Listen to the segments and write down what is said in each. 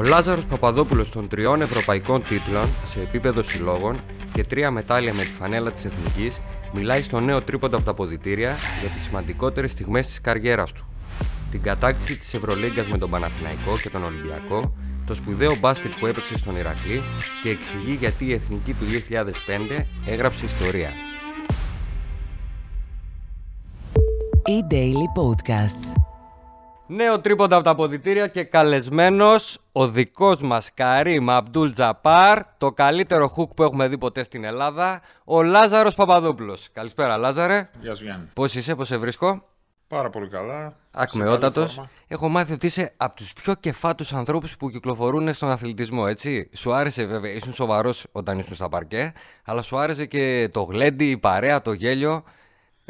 Ο Λάζαρος Παπαδόπουλος των τριών ευρωπαϊκών τίτλων σε επίπεδο συλλόγων και τρία μετάλλια με τη φανέλα της Εθνικής μιλάει στο νέο τρίποντα από τα ποδητήρια για τις σημαντικότερες στιγμές της καριέρας του. Την κατάκτηση της Ευρωλίγκας με τον Παναθηναϊκό και τον Ολυμπιακό, το σπουδαίο μπάσκετ που έπαιξε στον Ηρακλή και εξηγεί γιατί η Εθνική του 2005 έγραψε ιστορία. E-Daily Podcasts. Νέο τρίποντα από τα αποδητήρια και καλεσμένος ο δικός μας Καρύμ Αμπτούλ Τζαπάρ, το καλύτερο χουκ που έχουμε δει ποτέ στην Ελλάδα, ο Λάζαρος Παπαδόπουλος. Καλησπέρα Λάζαρε. Γεια σου Γιάννη. Πώς είσαι, πώς σε βρίσκω; Πάρα πολύ καλά. Ακμεότατος. Σε καλή φόρμα. Έχω μάθει ότι είσαι από τους πιο κεφάτους ανθρώπους που κυκλοφορούν στον αθλητισμό, έτσι. Σου άρεσε βέβαια, ήσουν σοβαρός όταν ήσουν στα παρκέ, αλλά σου άρεσε και το γλέντι, η παρέα, το γέλιο.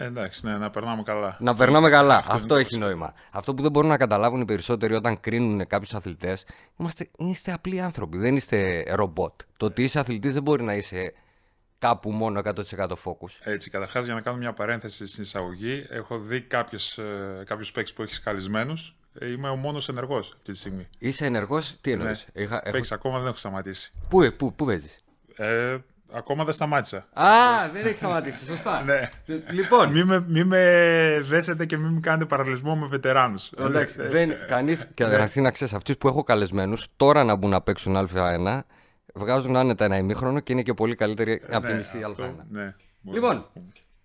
Ε, εντάξει, ναι, να περνάμε καλά. Να περνάμε καλά. Αυτό, είναι το έχει νόημα. Αυτό που δεν μπορούν να καταλάβουν οι περισσότεροι όταν κρίνουν κάποιους αθλητές, είμαστε, είστε απλοί άνθρωποι. Δεν είστε ρομπότ. Το ότι είσαι αθλητής δεν μπορεί να είσαι κάπου μόνο 100% focus. Έτσι, καταρχάς για να κάνω μια παρένθεση στην εισαγωγή, έχω δει κάποιους παίκτες που έχεις καλεσμένου. Είμαι ο μόνος ενεργός αυτή τη στιγμή. Είσαι ενεργός, τι εννοείς; Ναι. Παίξεις, ακόμα δεν έχω σταματήσει. Πού, ε, πού, πού παίζεις; Ε, ακόμα δεν σταμάτησα. Α, δεν έχει σταματήσει, σωστά. Ναι. Λοιπόν, Μην με, μη με δέσετε και μην με κάνετε παραλληλισμό με βετεράνους. εντάξει, δεν, κανείς, και καταρχήν να ξέρεις, αυτούς που έχω καλεσμένους, τώρα να μπουν να παίξουν Α1, βγάζουν άνετα ένα ημίχρονο και είναι και πολύ καλύτεροι από τη μισή Α1. Ναι. Λοιπόν,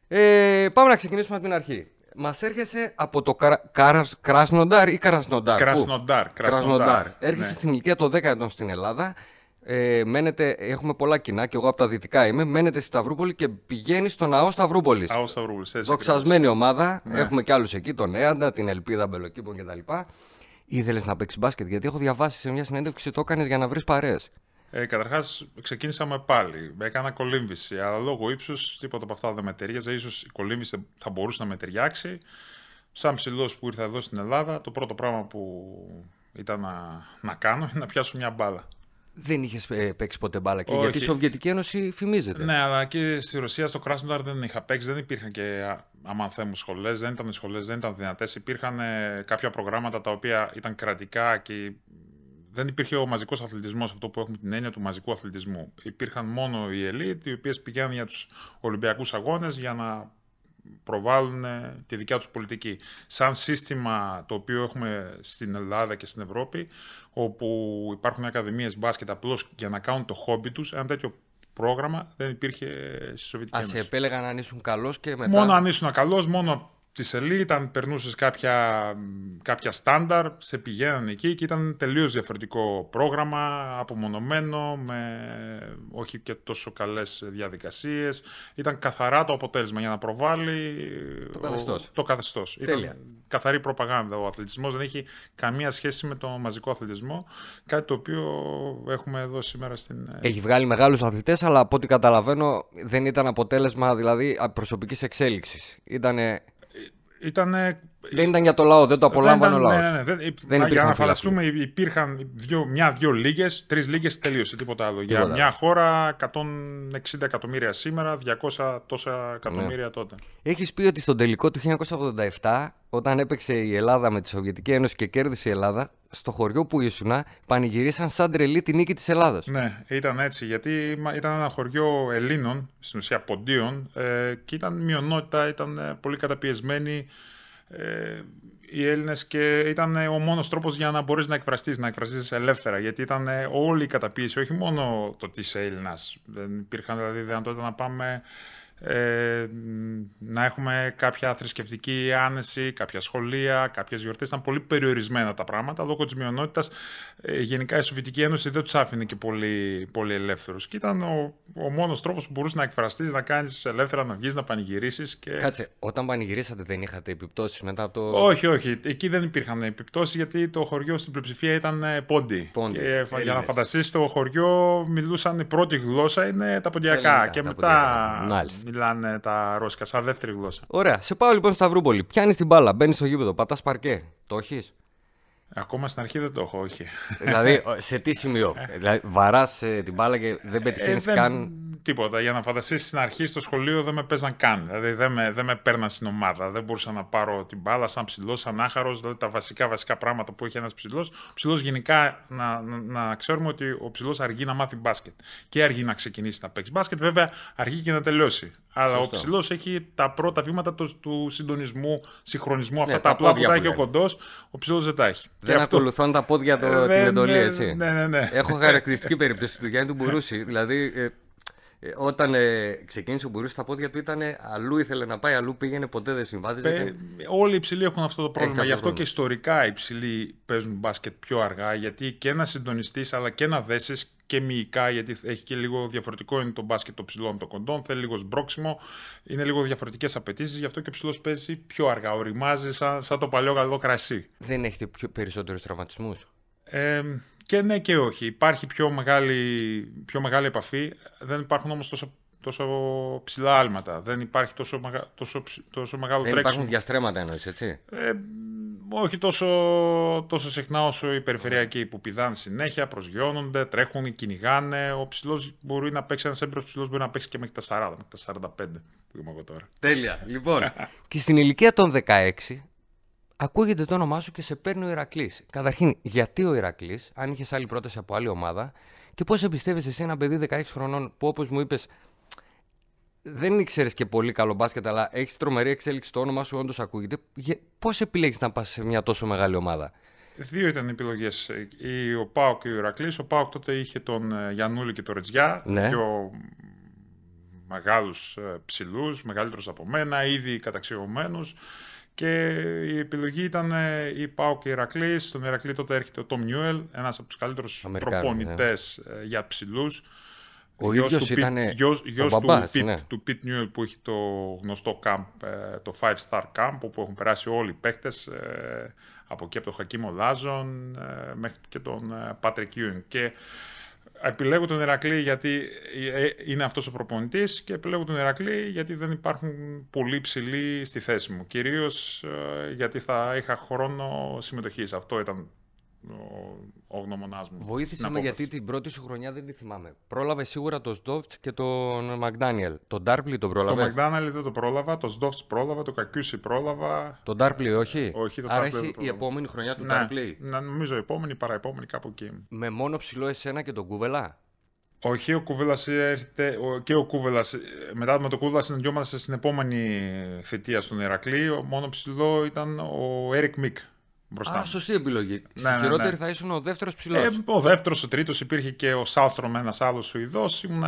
ε, πάμε να ξεκινήσουμε από την αρχή. Μας έρχεσαι από το Καρα... Καρας- Κράσνονταρ ή Καρασνοντάρ. Πού; Κρασνοντάρ. Κρασνοντάρ. Έρχεσαι Ναι. στην ηλικία των 10 ετών στην Ελλάδα. Ε, μένετε, έχουμε πολλά κοινά και εγώ από τα δυτικά είμαι. Μένετε στη Σταυρούπολη και πηγαίνει στο ναό Σταυρούπολης. Αό Σταυρούλης, έτσι Δοξασμένη ομάδα. Ναι. Έχουμε κι άλλους εκεί, τον Έαντα, την Ελπίδα Μπελοκήπων κτλ. Ήθελες να παίξεις μπάσκετ, γιατί έχω διαβάσει σε μια συνέντευξη το έκανες για να βρεις παρέες. Ε, Καταρχάς, ξεκίνησα με πάλι. Έκανα κολύμβηση. Αλλά λόγω ύψους τίποτα από αυτά δεν με ταιριάζει. σω η κολύμβηση θα μπορούσε να με ταιριάξει. Σαν ψηλός που ήρθα εδώ στην Ελλάδα, το πρώτο πράγμα που ήταν να, να κάνω είναι να πιάσω μια μπάλα. Δεν είχες παίξει ποτέ μπάλα και Όχι. γιατί η Σοβιετική Ένωση φημίζεται. Ναι, αλλά και στη Ρωσία, στο Κράσνονταρ δεν είχα παίξει. Δεν υπήρχαν και αμανθέμου σχολές. Δεν ήταν σχολές, δεν ήταν δυνατές. Υπήρχαν ε, κάποια προγράμματα τα οποία ήταν κρατικά και δεν υπήρχε ο μαζικός αθλητισμός, αυτό που έχουμε την έννοια του μαζικού αθλητισμού. Υπήρχαν μόνο οι ελίτ, οι οποίες πηγαίνουν για τους Ολυμπιακούς Αγώνες για να προβάλλουν ε, τη δικιά τους πολιτική. Σαν σύστημα το οποίο έχουμε στην Ελλάδα και στην Ευρώπη, όπου υπάρχουν ακαδημίες μπάσκετ απλώς για να κάνουν το χόμπι τους, ένα τέτοιο πρόγραμμα δεν υπήρχε στη Σοβιετική Α σε Ένωση. επέλεγαν αν ήσουν καλός και μετά. Μόνο αν ήσουν καλός, μόνο της ελίτ, αν περνούσες κάποια, κάποια στάνταρ, σε πηγαίνανε εκεί και ήταν τελείως διαφορετικό πρόγραμμα, απομονωμένο, με όχι και τόσο καλές διαδικασίες. Ήταν καθαρά το αποτέλεσμα για να προβάλλει Το καθεστώς. ο- Το καθεστώς. Τέλεια. Ήταν καθαρή προπαγάνδα. Ο αθλητισμός δεν έχει καμία σχέση με το μαζικό αθλητισμό. Κάτι το οποίο έχουμε εδώ σήμερα στην. Έχει βγάλει μεγάλους αθλητές, αλλά από ό,τι καταλαβαίνω δεν ήταν αποτέλεσμα δηλαδή προσωπικής εξέλιξης. Ήτανε... Ήτανε Δεν ήταν για το λαό, δεν το απολάμβανε ο Δεν ήταν- λαός. Ναι, ναι, δεν, Δεν δεν για υπήρχαν να φανταστούμε, υπήρχαν δύο, μια-δύο λίγες, τρεις λίγες τελείωσε, τίποτα άλλο. Για Τίποτα μια άλλο. χώρα 160 εκατομμύρια σήμερα, 200 τόσα Ναι. εκατομμύρια τότε. Έχεις πει ότι στον τελικό του 1987, όταν έπαιξε η Ελλάδα με τη Σοβιετική Ένωση και κέρδισε η Ελλάδα, στο χωριό που ήσουν, πανηγυρίσαν σαν τρελή τη νίκη της Ελλάδας. Ναι, ήταν έτσι, γιατί μα- ήταν ένα χωριό Ελλήνων, στην ουσία Ποντίων, ε, και ήταν μειονότητα, ήταν ε, πολύ καταπιεσμένοι ε, οι Έλληνες και ήταν ε, ο μόνος τρόπος για να μπορείς να εκφραστείς, να εκφραστείς ελεύθερα, γιατί ήταν ε, όλη η καταπίεση, όχι μόνο το ότι είσαι Έλληνας. Δεν υπήρχαν δηλαδή δυνατότητα να πάμε ε, να έχουμε κάποια θρησκευτική άνεση, κάποια σχολεία, κάποιες γιορτές. Ήταν πολύ περιορισμένα τα πράγματα. Λόγω της μειονότητας, ε, γενικά η Σοβιετική Ένωση δεν τους άφηνε και πολύ, πολύ ελεύθερους. Και ήταν ο, ο μόνος τρόπος που μπορούσες να εκφραστείς, να κάνεις ελεύθερα, να βγεις, να πανηγυρίσεις. Και... Κάτσε, όταν πανηγυρίσατε δεν είχατε επιπτώσεις μετά από το. Όχι, όχι. Εκεί δεν υπήρχαν επιπτώσεις γιατί το χωριό στην πλειοψηφία ήταν ε, πόντι. Πόντι, Και, ε, για να Έλληνες. φανταστείς το χωριό μιλούσαν η πρώτη γλώσσα είναι τα ποντιακά ελληνικά, και τα μετά ποντιακά. Μάλιστα. μιλάνε τα ρώσικα σαν δεύτερη γλώσσα. Ωραία, σε πάω λοιπόν στο Σταυρούπολη. Πιάνεις την μπάλα, μπαίνεις στο γήπεδο, πατάς παρκέ. Το έχεις; Ακόμα στην αρχή δεν το έχω, όχι. δηλαδή, σε τι σημείο; δηλαδή, Βαράς ε, την μπάλα και δεν πετυχαίνεις ε, καν; Τίποτα. Για να φανταστείς στην αρχή στο σχολείο δεν με παίζαν καν. Δηλαδή δεν με, δεν με παίρναν στην ομάδα. Δεν μπορούσα να πάρω την μπάλα σαν ψηλός, σαν άχαρος. Δηλαδή τα βασικά, βασικά πράγματα που έχει ένας ψηλός. Ο ψηλός γενικά να, να, να, ξέρουμε ότι ο ψηλός αργεί να μάθει μπάσκετ. Και αργεί να ξεκινήσει να παίξει μπάσκετ. Βέβαια αργεί και να τελειώσει. Αλλά ο ψηλός έχει τα πρώτα βήματα του, του συντονισμού, συγχρονισμού. Αυτά ναι, τα απλά που τα έχει ο κοντός. Ο ψηλός δεν τα έχει. Δεν αυτό... ακολουθούν τα πόδια το, ε, την εντολή, ναι, έτσι. Ναι, ναι, ναι. Έχω χαρακτηριστική περίπτωση του Γιάννη του Μπουρούση. δηλαδή, ε, ε, όταν ε, ξεκίνησε ο Μπουρούση, τα πόδια του ήταν αλλού ήθελε να πάει, αλλού πήγαινε, ποτέ δεν συμβάδιζε. όλοι οι υψηλοί έχουν αυτό το πρόβλημα. Γι' αυτό και ιστορικά οι υψηλοί παίζουν μπάσκετ πιο αργά, γιατί και ένας συντονιστής αλλά και ένα δέσεις και μυϊκά, γιατί έχει και λίγο διαφορετικό είναι το μπάσκετ των ψηλών των κοντών. Θέλει λίγο σμπρόξιμο, είναι λίγο διαφορετικές απαιτήσεις, γι' αυτό και ο ψηλός παίζει πιο αργά. Οριμάζει σαν, σαν το παλιό καλό κρασί. Δεν έχετε περισσότερους τραυματισμούς; Ε, και ναι και όχι. Υπάρχει πιο μεγάλη, πιο μεγάλη επαφή. Δεν υπάρχουν όμως τόσο, τόσο ψηλά άλματα. Δεν υπάρχει τόσο, μεγα, τόσο, τόσο μεγάλο Δεν τρέξιμο. υπάρχουν διαστρέμματα εννοείς, έτσι; Ε, όχι τόσο, τόσο συχνά όσο οι περιφερειακοί που πηδάνε συνέχεια, προσγειώνονται, τρέχουν, κυνηγάνε. Ο ψηλός μπορεί να παίξει, ένας έμπειρο ψηλός μπορεί να παίξει και μέχρι τα 40, μέχρι τα 45 που είμαι εγώ τώρα. Τέλεια. Λοιπόν. και στην ηλικία των 16 ακούγεται το όνομά σου και σε παίρνει ο Ηρακλής. Καταρχήν, γιατί ο Ηρακλής, αν είχες άλλη πρόταση από άλλη ομάδα, και πώς εμπιστεύεσαι σε ένα παιδί 16 χρονών που όπως μου είπες, δεν ήξερες και πολύ καλό μπάσκετ, αλλά έχεις τρομερή εξέλιξη. Το όνομά σου όντως ακούγεται. Πώς επιλέγεις να πας σε μια τόσο μεγάλη ομάδα; Δύο ήταν οι επιλογές. Ο Πάοκ και ο Ηρακλής. Ο Πάοκ τότε είχε τον ε, Γιανούλη και τον Ρετζιά. Ναι. Πιο μεγάλους ε, ψηλούς, μεγαλύτερου από μένα, ήδη καταξιωμένους. Και η επιλογή ήταν ε, ή ΠΑΟΚ ή Ηρακλής. Στον Ηρακλή τότε έρχεται ο Τομ Νιούελ, ένας από τους καλύτερους προπονητές ναι. για ψηλούς. Ο ίδιος ήταν γιος, γιος του, Πιτ, ναι. του Πιτ Νιούελ που έχει το γνωστό camp, ε, το 5 Star Camp, όπου έχουν περάσει όλοι οι παίκτες. Ε, από εκεί από τον Χακίμ Ολάζουον μέχρι και τον Πάτρικ Γιούιν. Και επιλέγω τον Ηρακλή γιατί ε, είναι αυτός ο προπονητής και επιλέγω τον Ηρακλή γιατί δεν υπάρχουν πολύ ψηλοί στη θέση μου. Κυρίως ε, γιατί θα είχα χρόνο συμμετοχής. Αυτό ήταν ο, ο γνωμονάς μου. Βοήθησε με γιατί την πρώτη σου χρονιά δεν τη θυμάμαι. Πρόλαβε σίγουρα τον Σντόφτς και τον Μακδάνιελ. Τον Ντάρπλι τον πρόλαβε; Τον Μακδάνιελ δεν το πρόλαβα. Τον Σντόφτς πρόλαβα. Τον Κακιούση πρόλαβα. Τον Ντάρπλι όχι; Όχι, τον Άρα εσύ η επόμενη χρονιά του ναι, Ντάρπλι. Ναι, νομίζω η επόμενη παραεπόμενη κάπου εκεί. Με μόνο ψηλό εσένα και τον Κούβελα; Όχι, ο Κούβελας έρχεται. Και ο Κούβελας. Μετά με τον Κούβελα συναντιόμαστε στην επόμενη θητεία στον Ηρακλή. Ο μόνο ψηλό ήταν ο Έρικ Μικ μπροστά. Α, σωστή επιλογή. Ναι, Στη ναι, χειρότερη ναι. θα ήσουν ο δεύτερος ψηλός. Ε, ο δεύτερος, ο τρίτος υπήρχε και ο Σάλστρομ, ένας άλλος Σουηδός. Ήμουν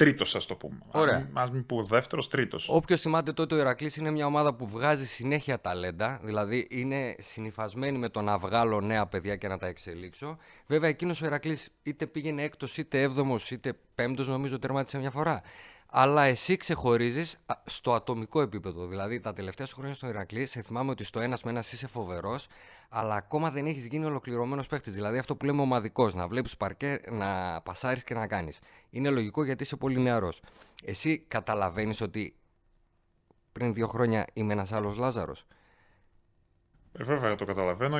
τρίτος, ας το πούμε. Ωραία. Α μην πω δεύτερος, τρίτος. Όποιος θυμάται τότε, ο Ηρακλής είναι μια ομάδα που βγάζει συνέχεια ταλέντα. Δηλαδή είναι συνηθισμένη με το να βγάλω νέα παιδιά και να τα εξελίξω. Βέβαια, εκείνος ο Ηρακλής είτε πήγαινε έκτος, είτε έβδομος, είτε πέμπτος, νομίζω τερμάτισε μια φορά αλλά εσύ ξεχωρίζεις στο ατομικό επίπεδο. Δηλαδή, τα τελευταία σου χρόνια στο Ηρακλή, σε θυμάμαι ότι στο ένας με ένας είσαι φοβερός, αλλά ακόμα δεν έχεις γίνει ολοκληρωμένος παίχτης. Δηλαδή, αυτό που λέμε ομαδικός, να βλέπεις παρκέ, να πασάρεις και να κάνεις. Είναι λογικό γιατί είσαι πολύ νεαρός. Εσύ καταλαβαίνεις ότι πριν δύο χρόνια είμαι ένας άλλος Λάζαρος; Ε, βέβαια το καταλαβαίνω.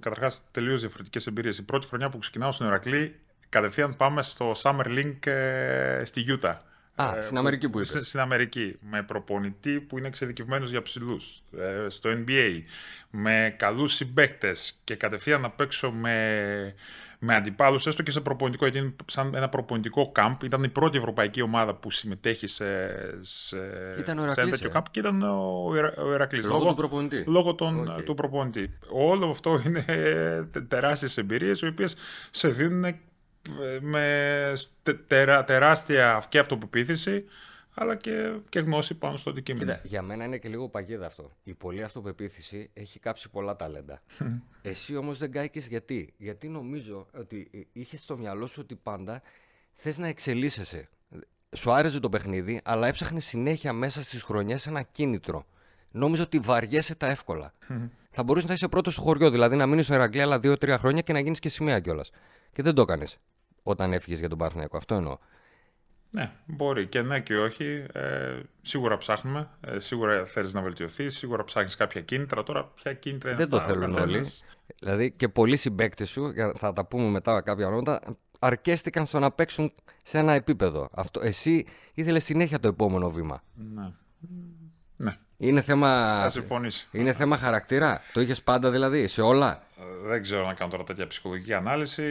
Καταρχάς, τελείως διαφορετικές εμπειρίες. Η πρώτη χρονιά που ξεκινάω στον Ηρακλή, κατευθείαν πάμε στο Summer Link ε, στη Γιούτα. Α, ε, στην Αμερική που είπες. Στην Αμερική. Με προπονητή που είναι εξειδικευμένος για ψηλούς. Ε, στο NBA. Με καλούς συμπαίκτες και κατευθείαν να παίξω με, με αντιπάλους, έστω και σε προπονητικό, γιατί είναι σαν ένα προπονητικό κάμπ. Ήταν η πρώτη ευρωπαϊκή ομάδα που συμμετέχει σε, σε, ήταν ο σε ένα τέτοιο κάμπ και ήταν ο, ο Ερακλής. Λόγω, λόγω του προπονητή. Λόγω τον, του προπονητή. Όλο αυτό είναι τεράστιες εμπειρίες, οι οποίες σε δίνουν με τερα, τεράστια και αυτοπεποίθηση αλλά και, και γνώση πάνω στο αντικείμενο. Κοίτα, για μένα είναι και λίγο παγίδα αυτό. Η πολλή αυτοπεποίθηση έχει κάψει πολλά ταλέντα. Εσύ όμως δεν κάηκες γιατί; Γιατί νομίζω ότι είχες στο μυαλό σου ότι πάντα θες να εξελίσσεσαι. Σου άρεσε το παιχνίδι, αλλά έψαχνε συνέχεια μέσα στις χρονιές ένα κίνητρο. Νόμιζα ότι βαριέσαι τα εύκολα. Θα μπορούσε να είσαι πρώτος στο χωριό, δηλαδή να μείνεις στο Ερακλή άλλα δύο-τρία χρόνια και να γίνεις και σημαία κιόλας. Και δεν το έκανες όταν έφυγες για τον Παναθηναϊκό. Αυτό εννοώ. Ναι, μπορεί και ναι και όχι. Ε, σίγουρα ψάχνουμε. Ε, σίγουρα θέλεις να βελτιωθείς. Σίγουρα ψάχνεις κάποια κίνητρα. Τώρα, ποια κίνητρα είναι Δεν το θέλουν όλοι. Δηλαδή και πολλοί συμπαίκτες σου, θα τα πούμε μετά κάποια ονόματα, αρκέστηκαν στο να παίξουν σε ένα επίπεδο. Αυτό, εσύ ήθελες συνέχεια το επόμενο βήμα. Ναι. ναι. Είναι θέμα, είναι θέμα χαρακτήρα. Το είχες πάντα δηλαδή, σε όλα; Ε, δεν ξέρω να κάνω τώρα τέτοια ψυχολογική ανάλυση.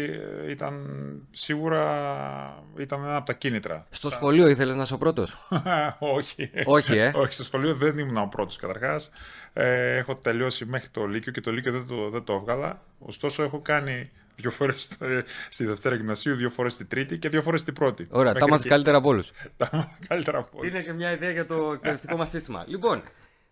Ε, ήταν σίγουρα ήταν ένα από τα κίνητρα. Στο σχολείο ήθελες να είσαι ο πρώτος; Όχι. Όχι, ε; Όχι, στο σχολείο δεν ήμουν ο πρώτος καταρχάς. Ε, έχω τελειώσει μέχρι το Λύκειο και το Λύκειο δεν το, δεν το έβγαλα. Ωστόσο, έχω κάνει δύο φορές στη Δευτέρα Γυμνασίου, δύο φορές στη Τρίτη και δύο φορές στη Πρώτη. Ωραία, τα μάθεις καλύτερα από όλους. τα καλύτερα από όλους. Είναι και μια ιδέα για το εκπαιδευτικό μας σύστημα. Λοιπόν,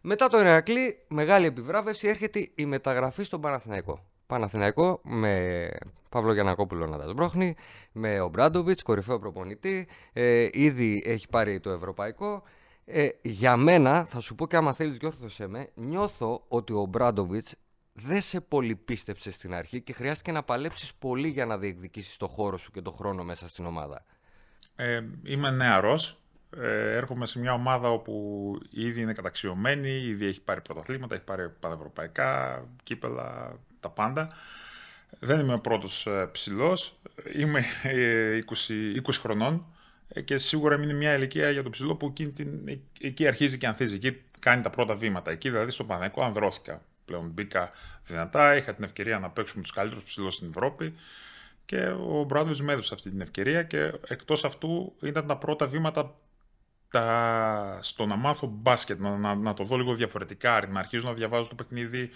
μετά το Ηρακλή, μεγάλη επιβράβευση, έρχεται η μεταγραφή στον Παναθηναϊκό. Παναθηναϊκό με Παύλο Γιανακόπουλο να τα σμπρώχνει, με ο Μπράντοβιτς, κορυφαίο προπονητή. Ε, ήδη έχει πάρει το ευρωπαϊκό. Ε, για μένα, θα σου πω και άμα θέλεις, διόρθωσέ με, νιώθω ότι ο Μπράντοβιτς δεν σε πολύ πίστεψες στην αρχή και χρειάστηκε να παλέψεις πολύ για να διεκδικήσεις το χώρο σου και το χρόνο μέσα στην ομάδα. Ε, είμαι νεαρός. Ε, έρχομαι σε μια ομάδα όπου ήδη είναι καταξιωμένη, ήδη έχει πάρει πρωταθλήματα, έχει πάρει πανευρωπαϊκά, κύπελα, τα πάντα. Δεν είμαι ο πρώτος ε, ψηλός, είμαι 20, ε, 20 χρονών ε, και σίγουρα είναι μια ηλικία για το ψηλό που εκεί, εκεί αρχίζει και ανθίζει, εκεί κάνει τα πρώτα βήματα. Εκεί δηλαδή στο Παναγικό ανδρώθηκα. Πλέον μπήκα δυνατά, είχα την ευκαιρία να παίξω με τους καλύτερους ψηλούς στην Ευρώπη και ο Μπράντοβιτ με έδωσε αυτή την ευκαιρία και εκτός αυτού ήταν τα πρώτα βήματα τα... στο να μάθω μπάσκετ, να, να, να το δω λίγο διαφορετικά, να αρχίζω να διαβάζω το παιχνίδι,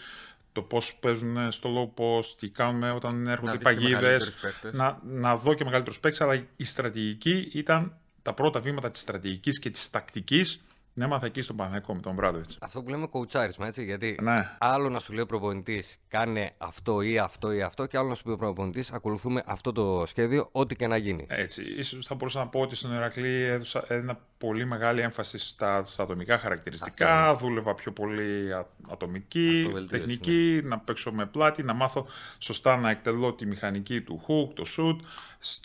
το πώς παίζουν στο low post, τι κάνουμε όταν έρχονται οι παγίδες. Να, να δω και μεγαλύτερους παίκτες, αλλά η στρατηγική ήταν τα πρώτα βήματα της στρατηγικής και της τακτικής ναι, έμαθα εκεί στον Παναγικό με τον Μπράδοβιτ. Αυτό που λέμε κοουτσάρισμα, έτσι. Γιατί ναι. άλλο να σου λέει ο προπονητής κάνε αυτό ή αυτό ή αυτό, και άλλο να σου πει ο προπονητής ακολουθούμε αυτό το σχέδιο, ό,τι και να γίνει. Έτσι. σω θα μπορούσα να πω ότι στον Ερακλή έδωσα ένα πολύ μεγάλη έμφαση στα, στα ατομικά χαρακτηριστικά. Αυτό, Δούλευα πιο πολύ ατομική, τεχνική, ναι. να παίξω με πλάτη, να μάθω σωστά να εκτελώ τη μηχανική του hook, το shoot.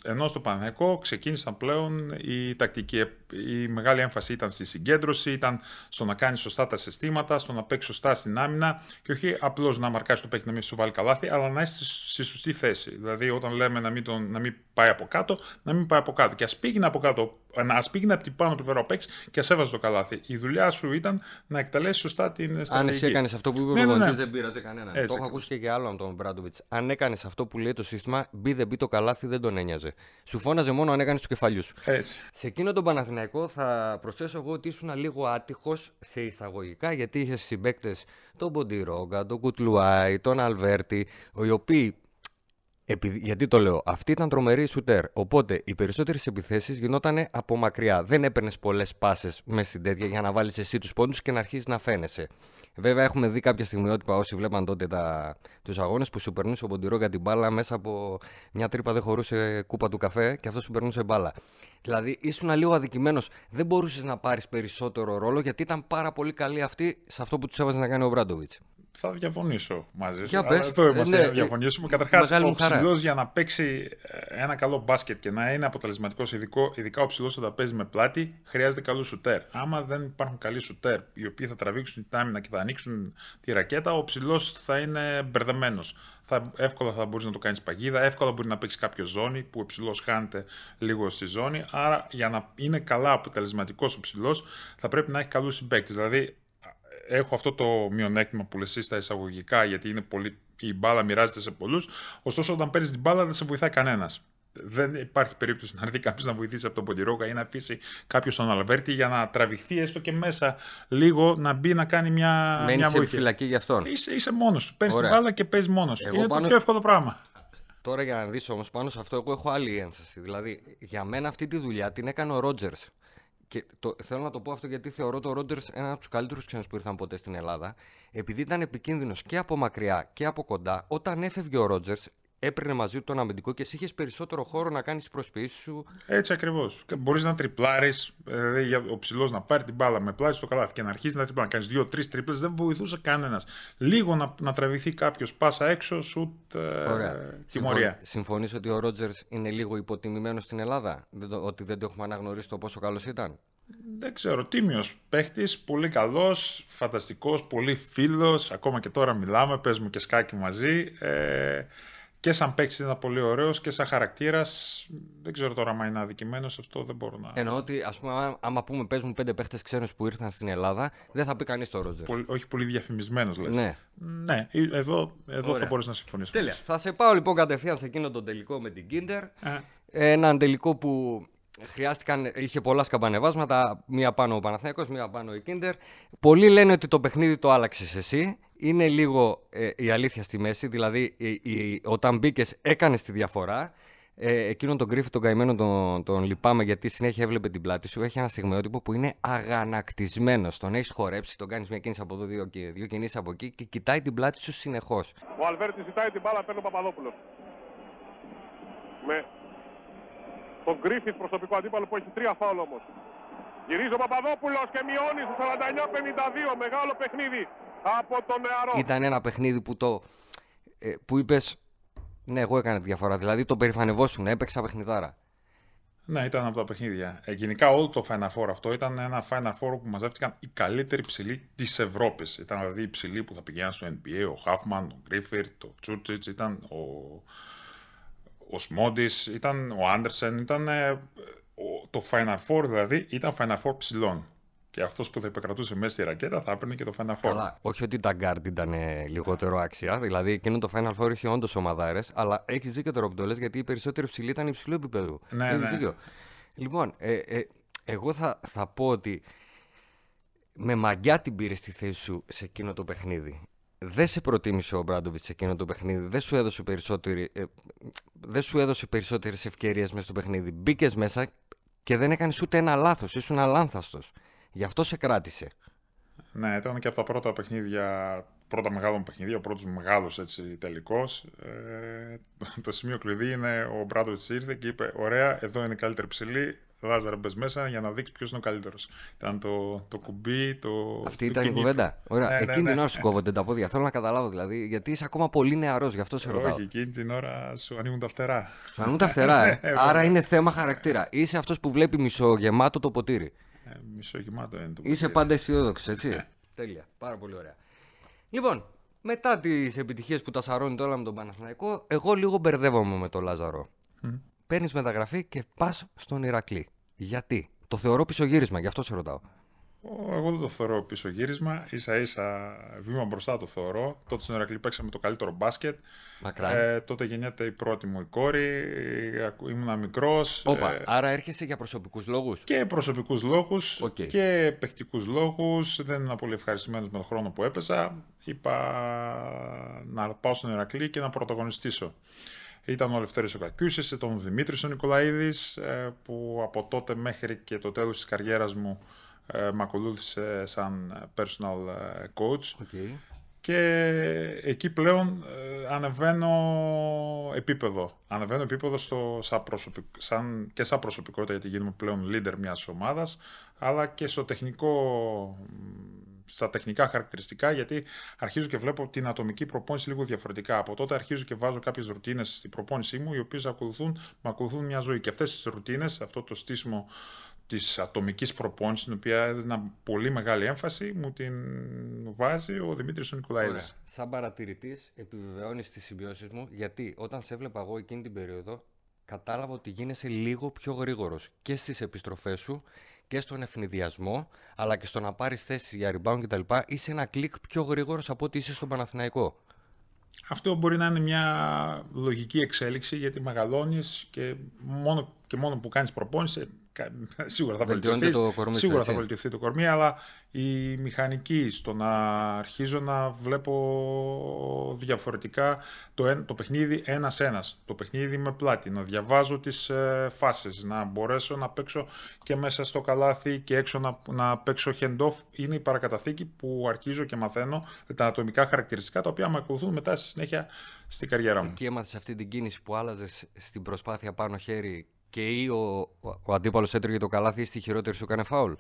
Ενώ στο Παναγικό ξεκίνησαν πλέον η τακτική. Η μεγάλη έμφαση ήταν στη συγκέντρωση, ήταν στο να κάνει σωστά τα συστήματα, στο να παίξεις σωστά στην άμυνα και όχι απλώς να μαρκάσει το παίχτη να μην σου βάλει καλάθι, αλλά να είσαι στη σωστή θέση. Δηλαδή, όταν λέμε να μην, τον, να μην πάει από κάτω, να μην πάει από κάτω. Και ας πήγαινε από κάτω, α πήγαινε από την πάνω πλευρά παίξει και ας έβαζε το καλάθι. Η δουλειά σου ήταν να εκτελέσεις σωστά την στρατηγική. Αν εσύ έκανες αυτό που είπε ο ναι, ναι, ναι. δεν πήραζε κανένα. Το έχω ακούσει και άλλο από τον Μπράντοβιτς. Αν έκανες αυτό που λέει το σύστημα, μπει δεν μπει το καλάθι, δεν τον ένοιαζε. Σου φώναζε μόνο αν έκανες τους κεφαλιούς σου. Έτσι. Σε εκείνο τον Παναθηναϊκό θα προσθέσω εγώ ότι ήσουν λίγο άτυχος σε εισαγωγικά γιατί είχες συμπαίκτες τον Μποντιρόγκα, τον Κουτλουάη, τον Αλβέρτη, οι οποίοι επειδή, γιατί το λέω, αυτή ήταν τρομερή σουτέρ. Οπότε οι περισσότερες επιθέσεις γινόταν από μακριά. Δεν έπαιρνες πολλές πάσες μες στην τέτοια για να βάλεις εσύ τους πόντους και να αρχίσεις να φαίνεσαι. Βέβαια, έχουμε δει κάποια στιγμιότυπα όσοι βλέπαν τότε τους αγώνες που σου περνούσε ο Ποντιρόγκα την μπάλα μέσα από μια τρύπα δεν χωρούσε κούπα του καφέ και αυτό σου περνούσε μπάλα. Δηλαδή, ήσουν λίγο αδικημένος. Δεν μπορούσες να πάρεις περισσότερο ρόλο γιατί ήταν πάρα πολύ καλή αυτή σε αυτό που τους έβαζε να κάνει ο Μπράντοβιτς θα διαφωνήσω μαζί σου. Για πες. Αυτό είμαστε ε, ναι, να διαφωνήσουμε. Ε, Καταρχά, ο ψηλός για να παίξει ε, ένα καλό μπάσκετ και να είναι αποτελεσματικός, ειδικά ο ψηλός όταν παίζει με πλάτη, χρειάζεται καλό σουτέρ. Άμα δεν υπάρχουν καλοί σουτέρ, οι οποίοι θα τραβήξουν την άμυνα και θα ανοίξουν τη ρακέτα, ο ψηλός θα είναι μπερδεμένος. Θα, εύκολα θα μπορείς να το κάνεις παγίδα, εύκολα μπορεί να παίξει κάποιο ζώνη που ο ψηλός χάνεται λίγο στη ζώνη. Άρα, για να είναι καλά αποτελεσματικός ο ψηλός, θα πρέπει να έχει καλούς συμπαίκτες. Δηλαδή, έχω αυτό το μειονέκτημα που λες στα εισαγωγικά, γιατί είναι πολύ, η μπάλα μοιράζεται σε πολλούς. Ωστόσο, όταν παίρνεις την μπάλα, δεν σε βοηθάει κανένας. Δεν υπάρχει περίπτωση να έρθει κάποιος να βοηθήσει από τον Ποντιρόκα ή να αφήσει κάποιος τον Αλβέρτη για να τραβηχθεί έστω και μέσα λίγο να μπει να κάνει μια, Μένεις μια βοήθεια. φυλακή γι' αυτόν. Είσαι, είσαι μόνος σου. Παίρνεις την μπάλα και παίζεις μόνος σου. Είναι πάνω... το πιο εύκολο πράγμα. Τώρα για να δεις όμως πάνω σε αυτό, εγώ έχω άλλη ένσταση. Δηλαδή, για μένα αυτή τη δουλειά την έκανε ο Ρότζερς. Και το, θέλω να το πω αυτό γιατί θεωρώ το Ρόντερ ένα από τους καλύτερους ξένους που ήρθαν ποτέ στην Ελλάδα. Επειδή ήταν επικίνδυνος και από μακριά και από κοντά, όταν έφευγε ο Ρότζερ, έπαιρνε μαζί του τον αμυντικό και εσύ είχες περισσότερο χώρο να κάνεις τις προσποιήσεις σου. Έτσι ακριβώς. Μπορείς να τριπλάρεις, δηλαδή ο ψηλός να πάρει την μπάλα με πλάτη στο καλάθι και να αρχίσει να τριπλάρει. Να κάνει δύο-τρει τρίπλες, δεν βοηθούσε κανένας. Λίγο να, να τραβηχθεί κάποιος πάσα έξω, σουτ, ε, τιμωρία. Συμφωνείς ότι ο Ρότζερς είναι λίγο υποτιμημένος στην Ελλάδα, ότι δεν το έχουμε αναγνωρίσει το πόσο καλός ήταν; Δεν ξέρω, τίμιος παίχτης, πολύ καλός, φανταστικός, πολύ φίλος. Ακόμα και τώρα μιλάμε, παίζουμε και σκάκι μαζί. Ε, και σαν παίκτης ήταν πολύ ωραίος και σαν χαρακτήρας. Δεν ξέρω τώρα αν είναι αδικημένος, αυτό δεν μπορώ να. Εννοώ ότι, ας πούμε, άμα πούμε παίζουν πέντε παίχτες ξένους που ήρθαν στην Ελλάδα, δεν θα πει κανείς το Ρότζερ. όχι πολύ διαφημισμένος, λες. Ναι. ναι, εδώ, εδώ θα μπορέσει να συμφωνήσω. Τέλεια. Θα σε πάω λοιπόν κατευθείαν σε εκείνο τον τελικό με την Κίντερ. Ε. Έναν τελικό που χρειάστηκαν, είχε πολλά σκαμπανεβάσματα. Μία πάνω ο Παναθηναϊκός, μία πάνω η Κίντερ. Πολλοί λένε ότι το παιχνίδι το άλλαξες εσύ. Είναι λίγο ε, η αλήθεια στη μέση. Δηλαδή, η, όταν μπήκες, έκανες τη διαφορά. Ε, εκείνον τον κρύφη, τον καημένο, τον, τον λυπάμαι γιατί συνέχεια έβλεπε την πλάτη σου. Έχει ένα στιγμιότυπο που είναι αγανακτισμένος. Τον έχεις χορέψει, τον κάνεις μια κίνηση από εδώ, δύο, δύο κινήσεις από εκεί και κοιτάει την πλάτη σου συνεχώς. Ο Αλβέρτης ζητάει την μπάλα, παίρνει ο Παπαδόπουλος. Με τον Γκρίφιτ προσωπικό αντίπαλο που έχει τρία φάουλ όμως. Γυρίζει ο Παπαδόπουλος και μειώνει στο 49-52. Μεγάλο παιχνίδι από τον νεαρό. Ήταν ένα παιχνίδι που το. Ε, που είπες. Ναι, εγώ έκανα τη διαφορά. Δηλαδή το περηφανευόσουν, έπαιξα παιχνιδάρα. Ναι, ήταν από τα παιχνίδια. Ε, γενικά όλο το Final Four αυτό ήταν ένα Final Four που μαζεύτηκαν οι καλύτεροι ψηλοί της Ευρώπης. Ήταν δηλαδή οι ψηλοί που θα πηγαίνουν στο NBA, ο Χάφμαν, ο Γκρίφιρτ, ο Τσούτσιτς, ήταν ο ο Σμόντις, ήταν ο Άντερσεν, ήταν ε, το Final Four δηλαδή, ήταν Final Four ψηλών. Και αυτός που θα επικρατούσε μέσα στη ρακέτα θα έπαιρνε και το Final Four. Καλά, όχι ότι τα guard ήταν λιγότερο άξια. Δηλαδή εκείνο το Final Four είχε όντως ομαδάρες, αλλά έχεις δίκιο τώρα που το λες γιατί οι περισσότεροι ψηλοί ήταν υψηλού επίπεδου. Ναι, ναι. Δίκιο. Λοιπόν, ε, ε, εγώ θα, θα πω ότι με μαγιά την πήρε στη θέση σου σε εκείνο το παιχνίδι δεν σε προτίμησε ο Μπράντοβιτς σε εκείνο το παιχνίδι, δεν σου έδωσε, περισσότερη, ε, δεν σου έδωσε περισσότερες ευκαιρίες μέσα στο παιχνίδι. Μπήκες μέσα και δεν έκανες ούτε ένα λάθος, ήσουν αλάνθαστος. Γι' αυτό σε κράτησε. Ναι, ήταν και από τα πρώτα παιχνίδια, πρώτα μεγάλο παιχνίδια, ο πρώτος μεγάλος έτσι τελικός. Ε, το σημείο κλειδί είναι ο Μπράντοβιτς ήρθε και είπε ωραία, εδώ είναι η καλύτερη ψηλή, Λάζαρα μπες μέσα για να δείξεις ποιος είναι ο καλύτερος. Ήταν το, το κουμπί, το. Αυτή ήταν η κουβέντα. Ωραία. Ναι, ναι εκείνη ναι, την ώρα σου κόβονται τα πόδια. Θέλω να καταλάβω δηλαδή, γιατί είσαι ακόμα πολύ νεαρός, γι' αυτό σε ρωτάω. Όχι, εκείνη την ώρα σου ανοίγουν τα φτερά. Σου ανοίγουν τα φτερά, ε. ε Άρα είναι θέμα χαρακτήρα. Είσαι αυτός που βλέπει μισογεμάτο το ποτήρι. Ε, μισογεμάτο είναι το ποτήρι. Είσαι πάντα αισιόδοξος, έτσι. Ε. Τέλεια. Πάρα πολύ ωραία. Λοιπόν, μετά τις επιτυχίες που τα σαρώνει τώρα με τον Παναθηναϊκό, εγώ λίγο μπερδεύομαι με τον Λάζαρο παίρνεις μεταγραφή και πας στον Ηρακλή. Γιατί; Το θεωρώ πισωγύρισμα, γι' αυτό σε ρωτάω. Εγώ δεν το θεωρώ πίσω γύρισμα. σα ίσα βήμα μπροστά το θεωρώ. Τότε στον Ηρακλή παίξαμε το καλύτερο μπάσκετ. Ε, τότε γεννιέται η πρώτη μου η κόρη. Ήμουν μικρός. Ε, άρα έρχεσαι για προσωπικούς λόγους; Και προσωπικούς λόγους okay. και παιχτικούς λόγους. Δεν ήμουν πολύ ευχαριστημένος με τον χρόνο που έπεσα. Είπα να πάω στον Ηρακλή και να πρωταγωνιστήσω. Ήταν ο Λευτέρης ο Κακιούσης, ήταν ο Δημήτρης ο Νικολαίδης, ε, που από τότε μέχρι και το τέλος της καριέρας μου ε, με ακολούθησε σαν personal ε, coach. Okay. Και εκεί πλέον ανεβαίνω επίπεδο. Ανεβαίνω επίπεδο στο, σαν σαν, και σαν προσωπικότητα, γιατί γίνομαι πλέον leader μιας ομάδας, αλλά και στο τεχνικό στα τεχνικά χαρακτηριστικά, γιατί αρχίζω και βλέπω την ατομική προπόνηση λίγο διαφορετικά. Από τότε αρχίζω και βάζω κάποιες ρουτίνες στην προπόνησή μου, οι οποίες ακολουθούν, με ακολουθούν μια ζωή. Και αυτές τις ρουτίνες, αυτό το στήσιμο της ατομικής προπόνησης, την οποία έδινα πολύ μεγάλη έμφαση, μου την βάζει ο Δημήτρης ο Νικολαίδη. Σαν παρατηρητής, επιβεβαιώνεις τις συμπιώσεις μου, γιατί όταν σε έβλεπα εγώ εκείνη την περίοδο, κατάλαβα ότι γίνεσαι λίγο πιο γρήγορος και στις επιστροφές σου και στον ευνηδιασμό, αλλά και στο να πάρεις θέση για rebound κτλ. είσαι ένα κλικ πιο γρήγορος από ότι είσαι στον Παναθηναϊκό. Αυτό μπορεί να είναι μια λογική εξέλιξη γιατί μεγαλώνεις και μόνο, και μόνο που κάνεις προπόνηση σίγουρα θα βελτιωθεί το κορμί, σίγουρα θα βελτιωθεί το κορμί, αλλά η μηχανική στο να αρχίζω να βλέπω διαφορετικά το, το παιχνίδι ένας-ένας, το παιχνίδι με πλάτη, να διαβάζω τις ε, φάσεις, να μπορέσω να παίξω και μέσα στο καλάθι και έξω να, να παίξω hand-off, είναι η παρακαταθήκη που αρχίζω και μαθαίνω τα ατομικά χαρακτηριστικά τα οποία με ακολουθούν μετά στη συνέχεια στην καριέρα μου. Εκεί έμαθες αυτή την κίνηση που άλλαζες στην προσπάθεια πάνω χέρι και ή ο, ο, ο αντίπαλος έτρωγε το καλάθι ή στη χειρότερη σου έκανε φάουλ.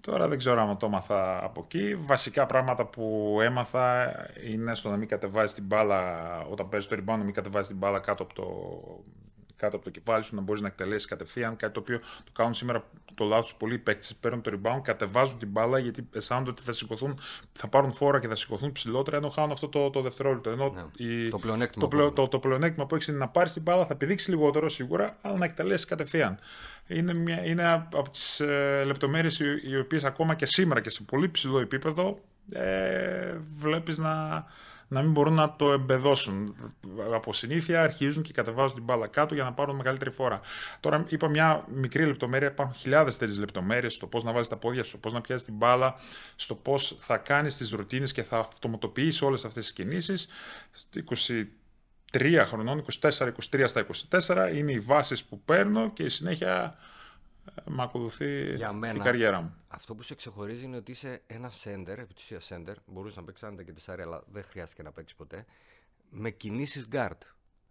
Τώρα δεν ξέρω αν το έμαθα από εκεί. Βασικά πράγματα που έμαθα είναι στο να μην κατεβάζεις την μπάλα όταν παίζεις το rebound, να μην κατεβάζεις την μπάλα κάτω από το, κάτω από το κεφάλι σου, να μπορείς να εκτελέσεις κατευθείαν. Κάτι το οποίο το κάνουν σήμερα το λάθος πολλοί παίκτες. Παίρνουν το rebound, κατεβάζουν την μπάλα γιατί αισθάνονται ότι θα σηκωθούν, θα πάρουν φόρα και θα σηκωθούν ψηλότερα ενώ χάνουν αυτό το, το δευτερόλεπτο. Ενώ Ναι. η, Το πλεονέκτημα το, που πλεο- το, το πλεονέκτημα που έχεις είναι να πάρεις την μπάλα, θα πηδήξεις λιγότερο σίγουρα, αλλά να εκτελέσεις κατευθείαν. Είναι, μια, είναι από τις ε, λεπτομέρειες οι, οι οποίες ακόμα και σήμερα και σε πολύ ψηλό επίπεδο ε, βλέπεις να, να μην μπορούν να το εμπεδώσουν. Από συνήθεια αρχίζουν και κατεβάζουν την μπάλα κάτω για να πάρουν μεγαλύτερη φόρα. Τώρα είπα μια μικρή λεπτομέρεια, υπάρχουν χιλιάδες τέτοιες λεπτομέρειες στο πώς να βάζει τα πόδια σου, στο πώς να πιάσεις την μπάλα, στο πώς θα κάνεις τις ρουτίνες και θα αυτοματοποιήσει όλες αυτές τις κινήσεις. 23 χρονών, 24-23 στα 24 είναι οι βάσεις που παίρνω και η συνέχεια ε, με ακολουθεί Για μένα. στην καριέρα μου. Αυτό που σε ξεχωρίζει είναι ότι είσαι ένα σέντερ, επί της ουσίας σέντερ, μπορούσε να παίξεις άντε και τεσσάρι, αλλά δεν χρειάστηκε να παίξεις ποτέ, με κινήσεις guard.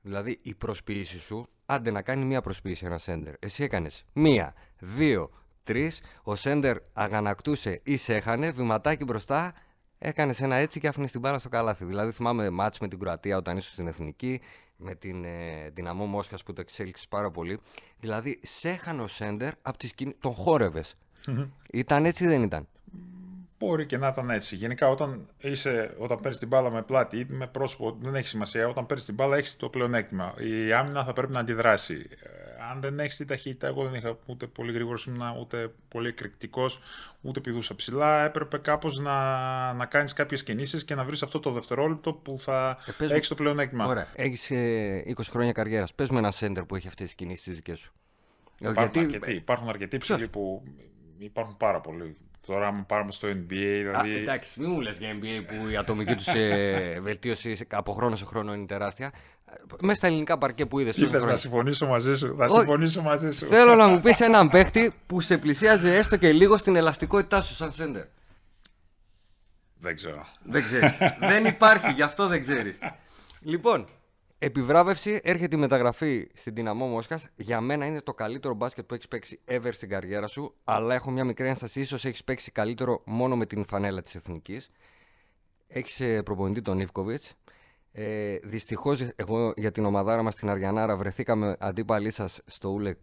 Δηλαδή η προσποίηση σου, άντε να κάνει μία προσποίηση ένα σέντερ. Εσύ έκανες μία, δύο, τρεις, ο σέντερ αγανακτούσε ή σε έχανε, βηματάκι μπροστά, έκανες ένα έτσι και άφηνες την μπάλα στο καλάθι. Δηλαδή θυμάμαι μάτς με την Κροατία όταν ήσουν στην Εθνική, με την ε, Δυναμό Μόσχας που το εξέλιξε πάρα πολύ. Δηλαδή σε έχανε ο σέντερ από τις κινήσεις, τον χόρευες. Ήταν έτσι ή δεν ήταν; Μπορεί και να ήταν έτσι. Γενικά, όταν, είσαι, όταν παίρνεις την μπάλα με πλάτη ή με πρόσωπο, δεν έχει σημασία. Όταν παίρνεις την μπάλα, έχεις το πλεονέκτημα. Η άμυνα θα πρέπει να αντιδράσει. Ε, αν δεν έχεις την ταχύτητα, εγώ δεν είχα ούτε πολύ γρήγορος ήμουν, ούτε πολύ εκρηκτικός, ούτε πηδούσα ψηλά. Έπρεπε κάπως να, να κάνεις κάποιες κινήσεις και να βρεις αυτό το δευτερόλεπτο που θα Ε, πες μου. έχεις το πλεονέκτημα. Ωραία. Έχεις ε, 20 χρόνια καριέρας. Πες με ένα σέντερ που έχει αυτές τις κινήσεις τις δικές σου. Ε, Υπάρχουν, αρκετοί, υπάρχουν αρκετοί ψηλοί που υπάρχουν πάρα πολλοί. Τώρα, αν πάρουμε στο NBA, Α, δηλαδή. εντάξει, μην μου λες για NBA που η ατομική τους ε, βελτίωση από χρόνο σε χρόνο είναι τεράστια. Μέσα στα ελληνικά παρκέ που είδες. Ήθελες να συμφωνήσω μαζί σου. Θα Όχι. συμφωνήσω μαζί σου. Θέλω να μου πεις έναν παίχτη που σε πλησίαζε έστω και λίγο στην ελαστικότητά σου σαν σέντερ. Δεν ξέρω. Δεν ξέρεις. δεν υπάρχει, γι' αυτό δεν ξέρεις. Λοιπόν, επιβράβευση έρχεται η μεταγραφή στην Δυναμό Μόσχας. Για μένα είναι το καλύτερο μπάσκετ που έχεις παίξει ever στην καριέρα σου. Αλλά έχω μια μικρή ένσταση, ίσως έχεις παίξει καλύτερο μόνο με την φανέλα της εθνικής. Έχεις προπονητή τον Ιβκοβιτς. Ε, Δυστυχώς, εγώ για την ομαδάρα μας στην Αριανάρα βρεθήκαμε αντίπαλοι σας στο Ούλεκ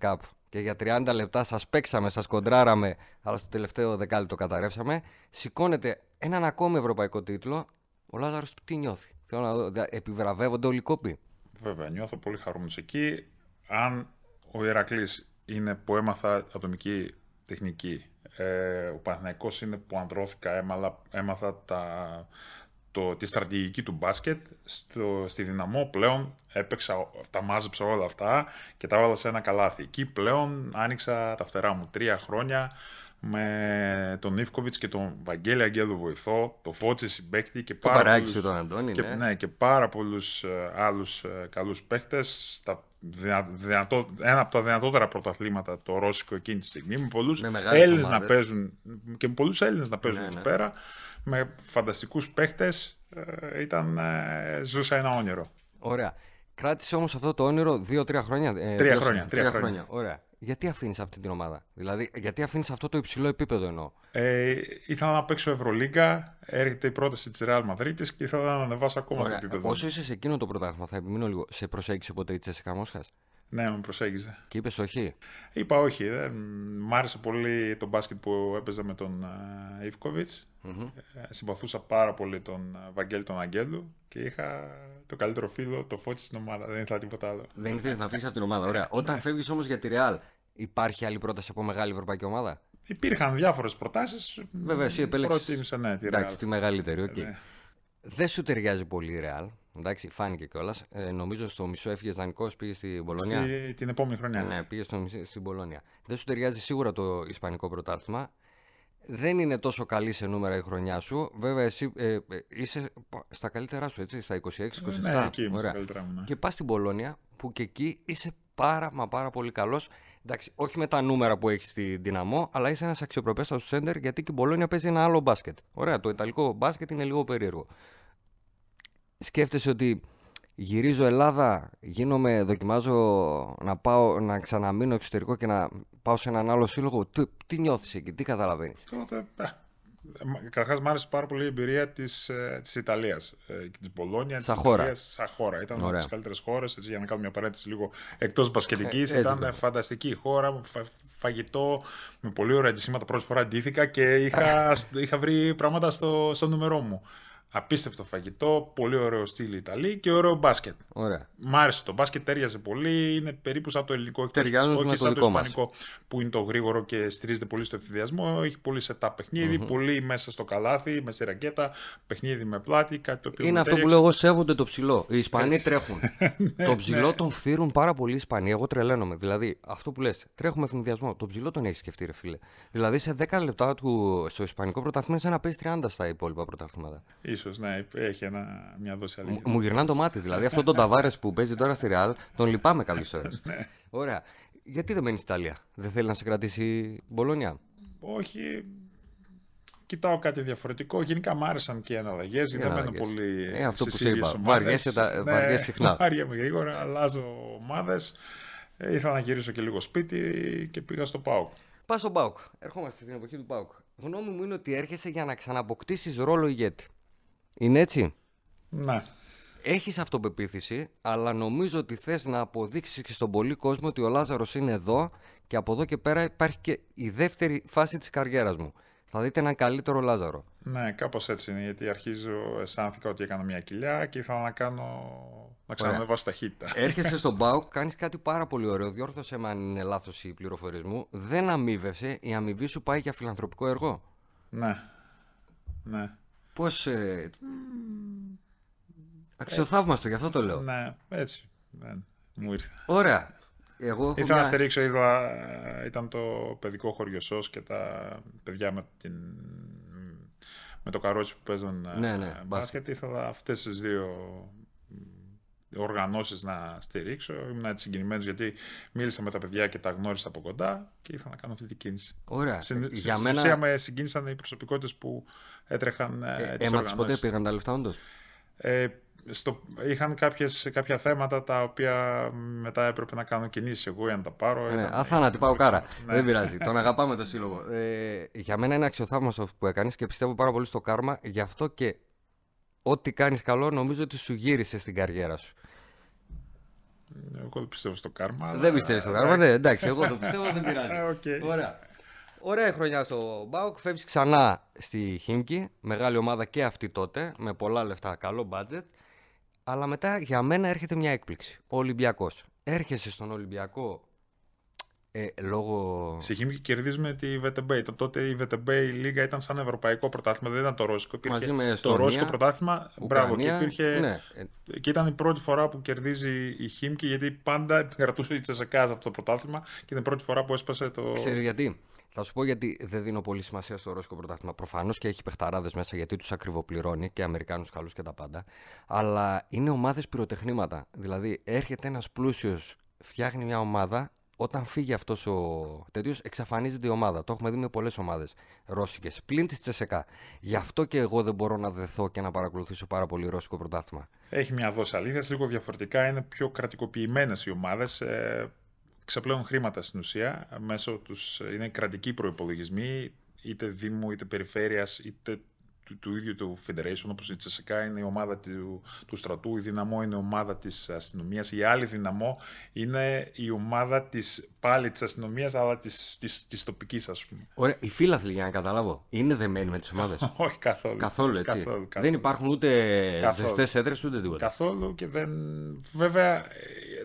Cup και για 30 λεπτά σας παίξαμε, σας κοντράραμε, αλλά στο τελευταίο δεκάλεπτο καταρρεύσαμε. Σηκώνεται έναν ακόμη ευρωπαϊκό τίτλο. Ο Λάζαρος τι νιώθει; Θέλω να δω, δα- επιβραβεύονται όλοι οι κόποι. Βέβαια, νιώθω πολύ χαρούμενος εκεί. Αν ο Ηρακλής είναι που έμαθα ατομική τεχνική, ε, ο Παναθηναϊκός είναι που ανδρώθηκα, έμαλα, έμαθα τα, το, τη στρατηγική του μπάσκετ. Στο, στη Δυναμό πλέον έπαιξα, τα μάζεψα όλα αυτά και τα έβαλα σε ένα καλάθι. Εκεί πλέον άνοιξα τα φτερά μου τρία χρόνια με τον Ιβκοβιτς και τον Βαγγέλη Αγγέλου βοηθό, το Φώτση συμπέκτη και Το πάρα παράκι πολλούς- σου τον Αντώνη, και, ναι. ναι, και πάρα πολλούς ε, άλλους ε, καλούς παίχτες. Τα δυνα- δυνατό, ένα από τα δυνατότερα πρωταθλήματα το Ρώσικο εκείνη τη στιγμή. Με πολλούς Με μεγάλες Έλληνες να ομάδες. παίζουν και με πολλούς Έλληνες να παίζουν Ναι, εκεί ναι. πέρα. Με φανταστικούς παίχτες. ε, ήταν, ε, ζούσα ένα όνειρο. Ωραία. Κράτησε όμως αυτό το όνειρο δύο-τρία χρόνια. ε, Τρία δύο- χρόνια, τρία χρόνια. Ωραία. Γιατί αφήνεις αυτή την ομάδα, Δηλαδή, γιατί αφήνεις αυτό το υψηλό επίπεδο εννοώ; Ε, ήθελα να παίξω Ευρωλίγκα, έρχεται η πρόταση της Real Madrid και ήθελα να ανεβάσω ακόμα Ωραία. το επίπεδο. Όσο είσαι σε εκείνο το πρωτάθλημα, θα επιμείνω λίγο. Σε προσέγγισε ποτέ η Τσέσικα Μόσχας; Ναι, με προσέγγιζε. και είπες όχι; Είπα όχι. Δεν... Μ' άρεσε πολύ το μπάσκετ που έπαιζα με τον ε, Ίβκοβιτς. Ε, συμπαθούσα πάρα πολύ τον ε, Βαγγέλη τον Αγγέλου και είχα το καλύτερο φίλο, το Φώτη στην ομάδα. Δεν ήθελα τίποτα άλλο. Δεν ήθελες να φύγει από την ομάδα. Ωραία. Όταν φεύγεις όμως για τη Real, υπάρχει άλλη πρόταση από μεγάλη ευρωπαϊκή ομάδα; Υπήρχαν διάφορες προτάσεις. Βέβαια, εσύ επέλεξες- Προτίμησα, ναι, τη Εντάξει, Real. τη μεγαλύτερη, οκ. Ναι. Δεν σου ταιριάζει πολύ η Real. Εντάξει, φάνηκε κιόλας. Ε, νομίζω στο μισό έφυγες δανεικός, πήγε στην Πολωνία. Στη- την επόμενη χρονιά. Ναι, πήγε στο, μισή- στην Πολωνία. Δεν σου ταιριάζει σίγουρα το Ισπανικό πρωτάθλημα. Δεν είναι τόσο καλή σε νούμερα η χρονιά σου. Βέβαια, εσύ ε, ε, είσαι πα- στα καλύτερά σου, έτσι, στα 26-27. Ναι, εκεί είμαι στα Ωραία. καλύτερά μου. ναι. Και πας στην Πολώνια, που και εκεί είσαι πάρα μα πάρα πολύ καλός. Εντάξει, όχι με τα νούμερα που έχεις στη δυναμό, αλλά είσαι ένας αξιοπρεπέστατος σέντερ γιατί και η Πολώνια παίζει ένα άλλο μπάσκετ. Ωραία, το ιταλικό μπάσκετ είναι λίγο περίεργο. Σκέφτεσαι ότι γυρίζω Ελλάδα, γίνομαι, δοκιμάζω να πάω να ξαναμείνω εξωτερικό και να πάω σε έναν άλλο σύλλογο. Τι, τι νιώθεις εκεί, τι καταλαβαίνεις; Τότε, ε, Καταρχάς, μου άρεσε πάρα πολύ η εμπειρία της της ε, Ιταλίας ε, και της Μπολόνια. Σαν χώρα. Σαν χώρα. Ήταν από τις καλύτερες χώρες. Για να κάνουμε μια παρένθεση λίγο εκτός μπασκετικής. Ε, ήταν φανταστική χώρα. Φαγητό με πολύ ωραία αντισήματα. Πρώτη φορά αντίθηκα και είχα, είχα βρει πράγματα στο, στο νούμερό μου. Απίστευτο φαγητό, πολύ ωραίο στυλ Ιταλή και ωραίο μπάσκετ. Ωραία. Μ' άρεσε το μπάσκετ, τέριαζε πολύ. Είναι περίπου σαν το ελληνικό, όχι, όχι σαν το, ισπανικό που είναι το γρήγορο και στηρίζεται πολύ στο εφηδιασμό. Έχει πολύ σε τα παιχνιδι πολύ μέσα στο καλάθι, με στη ρακέτα, παιχνίδι με πλάτη. Κάτι το οποίο είναι αυτό που λέω εγώ, σέβονται το ψηλό. Οι Ισπανοί τρέχουν. Ναι, το ψηλό ναι. τον φθύρουν πάρα πολύ οι Ισπανοί. Εγώ τρελαίνομαι. Δηλαδή, αυτό που λες, τρέχουμε εφηδιασμό. Το ψηλό τον έχεις σκεφτεί, ρε φίλε. Δηλαδή, σε 10 λεπτά του στο Ισπανικό πρωταθλήμα, σαν να παίζει 30 στα υπόλοιπα πρωταθλήματα ίσως, ναι, έχει ένα, μια δόση αλήθεια. Μου, μου γυρνάνε το μάτι, δηλαδή. Αυτό τον Ταβάρες που παίζει τώρα στη Ρεάλ, τον λυπάμαι κάποιε ώρες. ναι. Ωραία. Γιατί δεν μένεις στην Ιταλία, Δεν θέλει να σε κρατήσει η Μπολόνια; Όχι. Κοιτάω κάτι διαφορετικό. Γενικά μ' άρεσαν και οι εναλλαγές. Δεν μένω πολύ. Ε, αυτό που σου είπα. Βαριέσαι, τα... ναι, συχνά. Βαριέμαι γρήγορα, αλλάζω ομάδες. Ε, ήθελα να γυρίσω και λίγο σπίτι και πήγα στο ΠΑΟΚ. Πας στο ΠΑΟΚ. Ερχόμαστε στην εποχή του ΠΑΟΚ. Γνώμη μου είναι ότι έρχεσαι για να ξαναποκτήσεις ρόλο ηγέτη. Είναι έτσι; Ναι. Έχεις αυτοπεποίθηση, αλλά νομίζω ότι θες να αποδείξεις και στον πολύ κόσμο ότι ο Λάζαρος είναι εδώ και από εδώ και πέρα υπάρχει και η δεύτερη φάση της καριέρας μου. Θα δείτε έναν καλύτερο Λάζαρο. Ναι, κάπως έτσι είναι, γιατί αρχίζω, αισθάνθηκα ότι έκανα μια κοιλιά και ήθελα να κάνω, να ξανανεβάσω ταχύτητα. Έρχεσαι στον Μπάουκ, κάνεις κάτι πάρα πολύ ωραίο, διόρθωσε με αν είναι λάθος η πληροφορία μου, δεν αμείβεσαι, η αμοιβή σου πάει για φιλανθρωπικό έργο. Ναι, ναι. Πώς... Ε... Αξιοθαύμαστο, γι' αυτό το λέω. Ναι, έτσι. Ναι, μου ήρθε. Ωραία. Εγώ ήθελα μια... να στηρίξω, είδα, ήταν το παιδικό χωριό ΣΟΣ και τα παιδιά με, την, με το καρότσι που παίζουν ναι, ε, ναι, μπάσκετ. Ήθελα αυτές τις δύο οργανώσεις να στηρίξω. Ήμουν έτσι συγκινημένος γιατί μίλησα με τα παιδιά και τα γνώρισα από κοντά και ήθελα να κάνω αυτή την κίνηση. Ωραία. Συν, Για στην μένα... με συγκίνησαν οι προσωπικότητες που έτρεχαν ε, ε, τις Έμαθες ποτέ πήγαν τα λεφτά όντως; Ε, στο, είχαν κάποιες, κάποια θέματα τα οποία μετά έπρεπε να κάνω κινήσεις εγώ για να τα πάρω. Ναι, αθάνατη, πάω κάρα. Ναι. Δεν πειράζει. Τον αγαπάμε το σύλλογο. Ε, για μένα είναι αξιοθαύμαστο που έκανες και πιστεύω πάρα πολύ στο κάρμα. Γι' αυτό και ό,τι κάνεις καλό νομίζω ότι σου γύρισε στην καριέρα σου. Εγώ δεν πιστεύω στο κάρμα. Δεν πιστεύεις στο κάρμα, ναι, εντάξει, εγώ το πιστεύω, δεν πειράζει. okay. Ωραία. Ωραία χρονιά στο Μπάουκ. Φεύγεις ξανά στη Χίμκι. Μεγάλη ομάδα και αυτή τότε. Με πολλά λεφτά, καλό μπάτζετ. Αλλά μετά για μένα έρχεται μια έκπληξη. Ο Ολυμπιακός. Έρχεσαι στον Ολυμπιακό ε, λόγω... Σε Χίμκι κερδίζουμε τη VTB. Τότε η VTB η Λίγα ήταν σαν ευρωπαϊκό πρωτάθλημα, δεν ήταν το ρώσικο. Υπήρχε Μαζί με το ρώσικο πρωτάθλημα. Μπράβο, και, υπήρχε... ναι. και ήταν η πρώτη φορά που κερδίζει η Χίμκι, γιατί πάντα κρατούσε η Τσεσεκά αυτό το πρωτάθλημα και ήταν η πρώτη φορά που έσπασε το. Ξέρεις γιατί; Θα σου πω γιατί δεν δίνω πολύ σημασία στο ρώσικο πρωτάθλημα. Προφανώς και έχει παιχταράδες μέσα γιατί τους ακριβοπληρώνει και Αμερικάνους καλούς και τα πάντα. Αλλά είναι ομάδες πυροτεχνήματα. Δηλαδή έρχεται ένας πλούσιος, φτιάχνει μια ομάδα. Όταν φύγει αυτός ο τέτοιος, εξαφανίζεται η ομάδα. Το έχουμε δει με πολλές ομάδες ρώσικες. Πλην της Τσεσεκά. Γι' αυτό και εγώ δεν μπορώ να δεθώ και να παρακολουθήσω πάρα πολύ ρώσικο πρωτάθλημα. Έχει μια δόση αλήθειας. Λίγο διαφορετικά. Είναι πιο κρατικοποιημένες οι ομάδες. Ε, ξαπλέουν χρήματα στην ουσία, μέσω τους, είναι κρατικοί προϋπολογισμοί, είτε Δήμου, είτε Περιφέρειας, είτε του, του ίδιου του Federation, όπως η Τσεσεκά είναι η ομάδα του, του στρατού, η Δυναμό είναι η ομάδα της αστυνομίας, η άλλη Δυναμό είναι η ομάδα της πάλι της αστυνομίας, αλλά της, της, της τοπικής ας πούμε. Ωραία, οι φίλαθλοι για να καταλάβω, είναι δεμένοι με τις ομάδες; Όχι καθόλου. Καθόλου έτσι. Καθόλου, καθόλου. Δεν υπάρχουν ούτε ζεστές έδρες ούτε τίποτα. Καθόλου και δεν... Βέβαια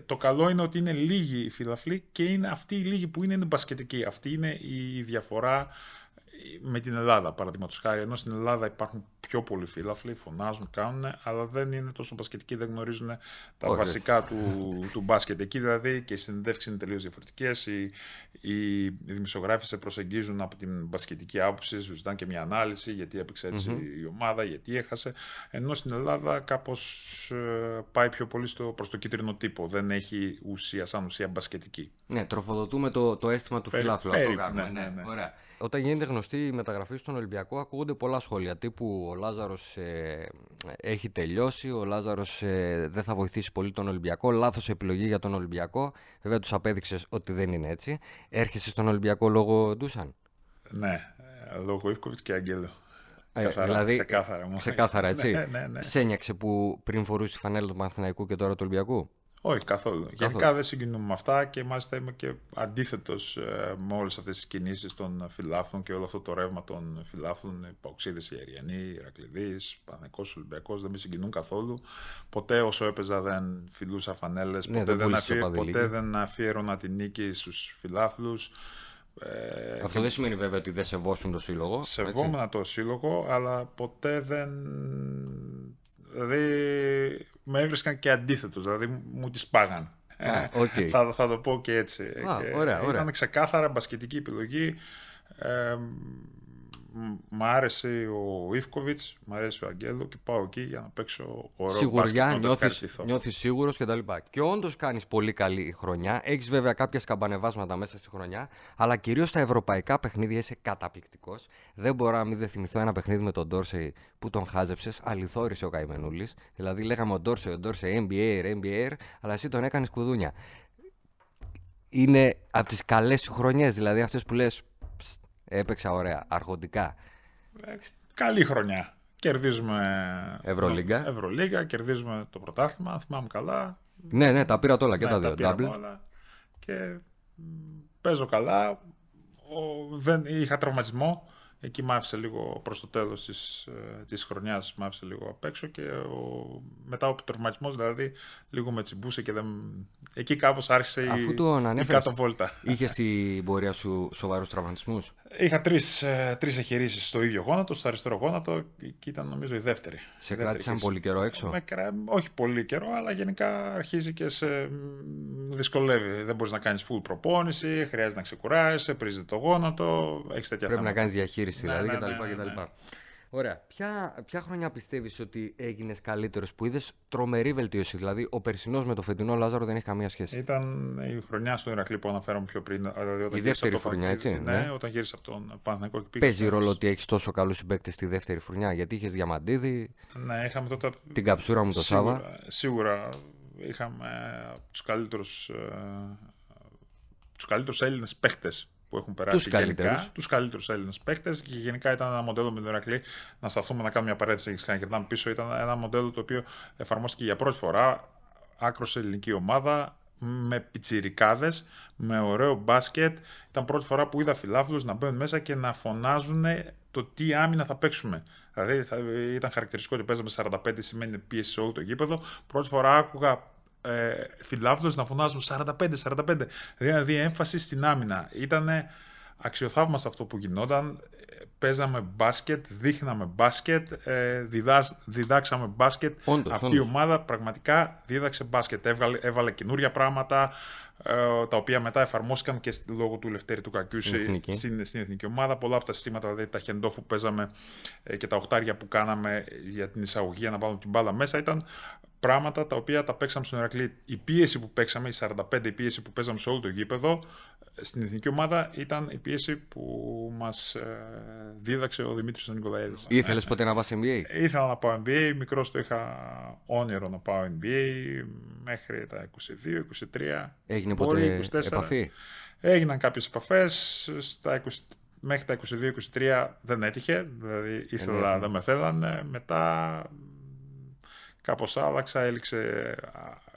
το καλό είναι ότι είναι λίγοι οι φιλαθλοί και είναι αυτοί οι λίγοι που είναι, είναι μπασκετικοί. Αυτή είναι η διαφορά με την Ελλάδα, παραδείγματος χάρη. Ενώ στην Ελλάδα υπάρχουν πιο πολλοί φίλαθλοι, φωνάζουν, κάνουν, αλλά δεν είναι τόσο μπασκετικοί, δεν γνωρίζουν τα βασικά του, του μπάσκετ. Εκεί δηλαδή και οι συνεντεύξεις είναι τελείως διαφορετικές. Οι, οι, οι δημοσιογράφοι σε προσεγγίζουν από την μπασκετική άποψη, σου ζητάνε και μια ανάλυση γιατί έπαιξε η ομάδα, γιατί έχασε. Ενώ στην Ελλάδα κάπως ε, πάει πιο πολύ προς το κίτρινο τύπο. Δεν έχει ουσία σαν ουσία μπασκετική. Ναι, τροφοδοτούμε το, το αίσθημα του φιλάθλου. Αυτό ναι, ναι, ναι, ναι. Ωραία. Όταν γίνεται γνωστή η μεταγραφή στον Ολυμπιακό, ακούγονται πολλά σχόλια. Τύπου ο Λάζαρος ε, έχει τελειώσει, ο Λάζαρος ε, δεν θα βοηθήσει πολύ τον Ολυμπιακό. Λάθος επιλογή για τον Ολυμπιακό. Βέβαια, τους απέδειξες ότι δεν είναι έτσι. Έρχεσαι στον Ολυμπιακό λόγω Ντούσαν; Ναι, λόγω Ιβκοβιτς και Αγγέλο. Καθαρά, δηλαδή, ξεκάθαρα, μου. ξεκάθαρα, έτσι. Ναι, ναι, ναι. Σένιαξε που πριν φορούσε τη φανέλα του Παναθηναϊκού και τώρα του Ολυμπιακού; Όχι, καθόλου. Γενικά δεν συγκινούμε με αυτά και μάλιστα είμαι και αντίθετος με όλες αυτές τις κινήσεις των φιλάθλων και όλο αυτό το ρεύμα των φιλάθλων. Παοξίδε, Ιεριανοί, Ηρακλειδείς, Πανεκός, Ολυμπιακός δεν με συγκινούν καθόλου. Ποτέ όσο έπαιζα δεν φιλούσα φανέλες, Ναι, ποτέ, δεν δεν βούλησες αφιέ- το παδιλίκι. ποτέ δεν αφιέρωνα τη νίκη στους φιλάθλους. Ε, Αυτό δεν σημαίνει βέβαια ότι δεν σεβόσουν το σύλλογο. έτσι. Σεβόμουν το σύλλογο, αλλά ποτέ δεν. Δηλαδή, με έβρισκαν και αντίθετος, δηλαδή μου τις πάγαν. Α, οκ. θα, θα το πω και έτσι. Α, Και ωραία, ωραία. Ήταν ξεκάθαρα μπασκετική επιλογή. Ε, μ- μ' άρεσε ο Ίβκοβιτς, μ' αρέσει ο Αγγέλου και πάω εκεί για να παίξω ωραίο Σιγουριά, μπάσκετ, να το νιώθεις, ευχαριστηθώ. νιώθεις σίγουρος κτλ. Και όντως κάνεις πολύ καλή χρονιά. Έχεις βέβαια κάποια σκαμπανεβάσματα μέσα στη χρονιά, αλλά κυρίως στα ευρωπαϊκά παιχνίδια είσαι καταπληκτικός. Δεν μπορώ να μην δεν θυμηθώ ένα παιχνίδι με τον Ντόρσεϊ που τον χάζεψες, αληθόρισε ο καημενούλης. Δηλαδή λέγαμε ο Ντόρσεϊ, ο Ντόρσεϊ NBA, NBA, αλλά εσύ τον έκανες κουδούνια. Είναι από τις καλές σου χρονιές, δηλαδή αυτές που λες «Ψ, έπαιξα ωραία, αρχοντικά. Ε, Καλή χρονιά. Κερδίζουμε Ευρωλίγκα. Ευρωλίγκα, κερδίζουμε το πρωτάθλημα, αν θυμάμαι καλά. Ναι, ναι, τα πήρα όλα και Ναι, τα δύο. πήραμε Double. όλα. Και μ, παίζω καλά. Ο, δεν, είχα τραυματισμό. Εκεί μ' άφησε λίγο προς το τέλος της, ε, της χρονιάς μ' άφησε λίγο απ' έξω και ο, μετά ο τραυματισμός δηλαδή λίγο με τσιμπούσε και δεν... Εκεί κάπως άρχισε Αφού η, τον η ανέφερες, κάτω βόλτα. Είχες στην πορεία σου σοβαρούς τραυματισμούς; Είχα τρεις, ε, τρεις εχειρήσεις στο ίδιο γόνατο, στο αριστερό γόνατο και ήταν νομίζω η δεύτερη. Σε Η δεύτερη κράτησαν χείριση. πολύ καιρό έξω; Με κρα- όχι πολύ καιρό, αλλά γενικά αρχίζει και σε μ, δυσκολεύει. Δεν μπορείς να κάνεις full προπόνηση, χρειάζεται να ξεκουράσει, πρίζει το γόνατο, έχεις τέτοια Πρέπει να θέματα. κάνεις διαχείριση Ναι, δηλαδή ναι, κτλ. ναι, ναι, κτλ. ναι. Ωραία. Ποια, ποια χρονιά πιστεύεις ότι έγινες καλύτερος που είδες; Τρομερή βελτίωση. Δηλαδή, ο περσινός με το φετινό Λάζαρο δεν έχει καμία σχέση. Ήταν η χρονιά στο Ηρακλή που αναφέραμε πιο πριν. Δηλαδή όταν Η γύρισα δεύτερη από το χρονιά, Παναθηναϊκό- έτσι, Ναι, ναι. όταν γύρισα από τον Παναθηναϊκό και πήγα Παίζει στο- ρόλο ότι έχεις τόσο καλούς συμπαίκτες στη δεύτερη χρονιά. Γιατί είχες Διαμαντίδη, Ναι, είχαμε τότε. την καψούρα μου το Σάβα. Σίγουρα, σίγουρα είχαμε τους καλύτερους, ε, τους καλύτερους Έλληνες παίχτες που έχουν περάσει Τους καλύτερους. γενικά. Τους καλύτερους Έλληνες παίχτες και γενικά ήταν ένα μοντέλο με τον Ηρακλή να σταθούμε να κάνουμε μια παρέτηση και να κερνάμε πίσω. Ήταν ένα μοντέλο το οποίο εφαρμόστηκε για πρώτη φορά άκρος σε ελληνική ομάδα με πιτσιρικάδες, με ωραίο μπάσκετ. Ήταν πρώτη φορά που είδα φιλάθλους να μπαίνουν μέσα και να φωνάζουν το τι άμυνα θα παίξουμε. Δηλαδή θα, ήταν χαρακτηριστικό ότι παίζαμε 45, σημαίνει πίεση σε όλο το γήπεδο. Πρώτη φορά άκουγα ε, φιλάθλους να φωνάζουν 45-45. Δηλαδή έμφαση στην άμυνα. Ήταν αξιοθαύμαστο αυτό που γινόταν. Ε, Παίζαμε μπάσκετ, δείχναμε μπάσκετ, ε, διδάς, διδάξαμε μπάσκετ. Όντως, Αυτή η όντως. ομάδα πραγματικά δίδαξε μπάσκετ. Έβγαλε, έβαλε καινούρια πράγματα, ε, τα οποία μετά εφαρμόστηκαν και στη- λόγω του Λευτέρη του Κακιού Στην εθνική. στην, στην εθνική ομάδα. Πολλά από τα συστήματα, δηλαδή τα χεντόφ που παίζαμε ε, και τα οχτάρια που κάναμε για την εισαγωγή για να βάλουμε την μπάλα μέσα ήταν πράγματα τα οποία τα παίξαμε στον Ερακλή. Η πίεση που παίξαμε, η 45, η πίεση που παίζαμε σε όλο το γήπεδο, ε, στην εθνική ομάδα ήταν η πίεση που μας ε, δίδαξε ο Δημήτρης Νικολαίδης. Ήθελες ποτέ να πας NBA. Ήθελα να πάω NBA, μικρός το είχα όνειρο να πάω NBA μέχρι τα 22-23. Έγινε μπορεί ποτέ 24. επαφή; Έγιναν κάποιες επαφές, στα 20, μέχρι τα 22-23 δεν έτυχε, δηλαδή ήθελα, έφυγε. δεν με θέλανε, μετά κάπως άλλαξα, έληξε,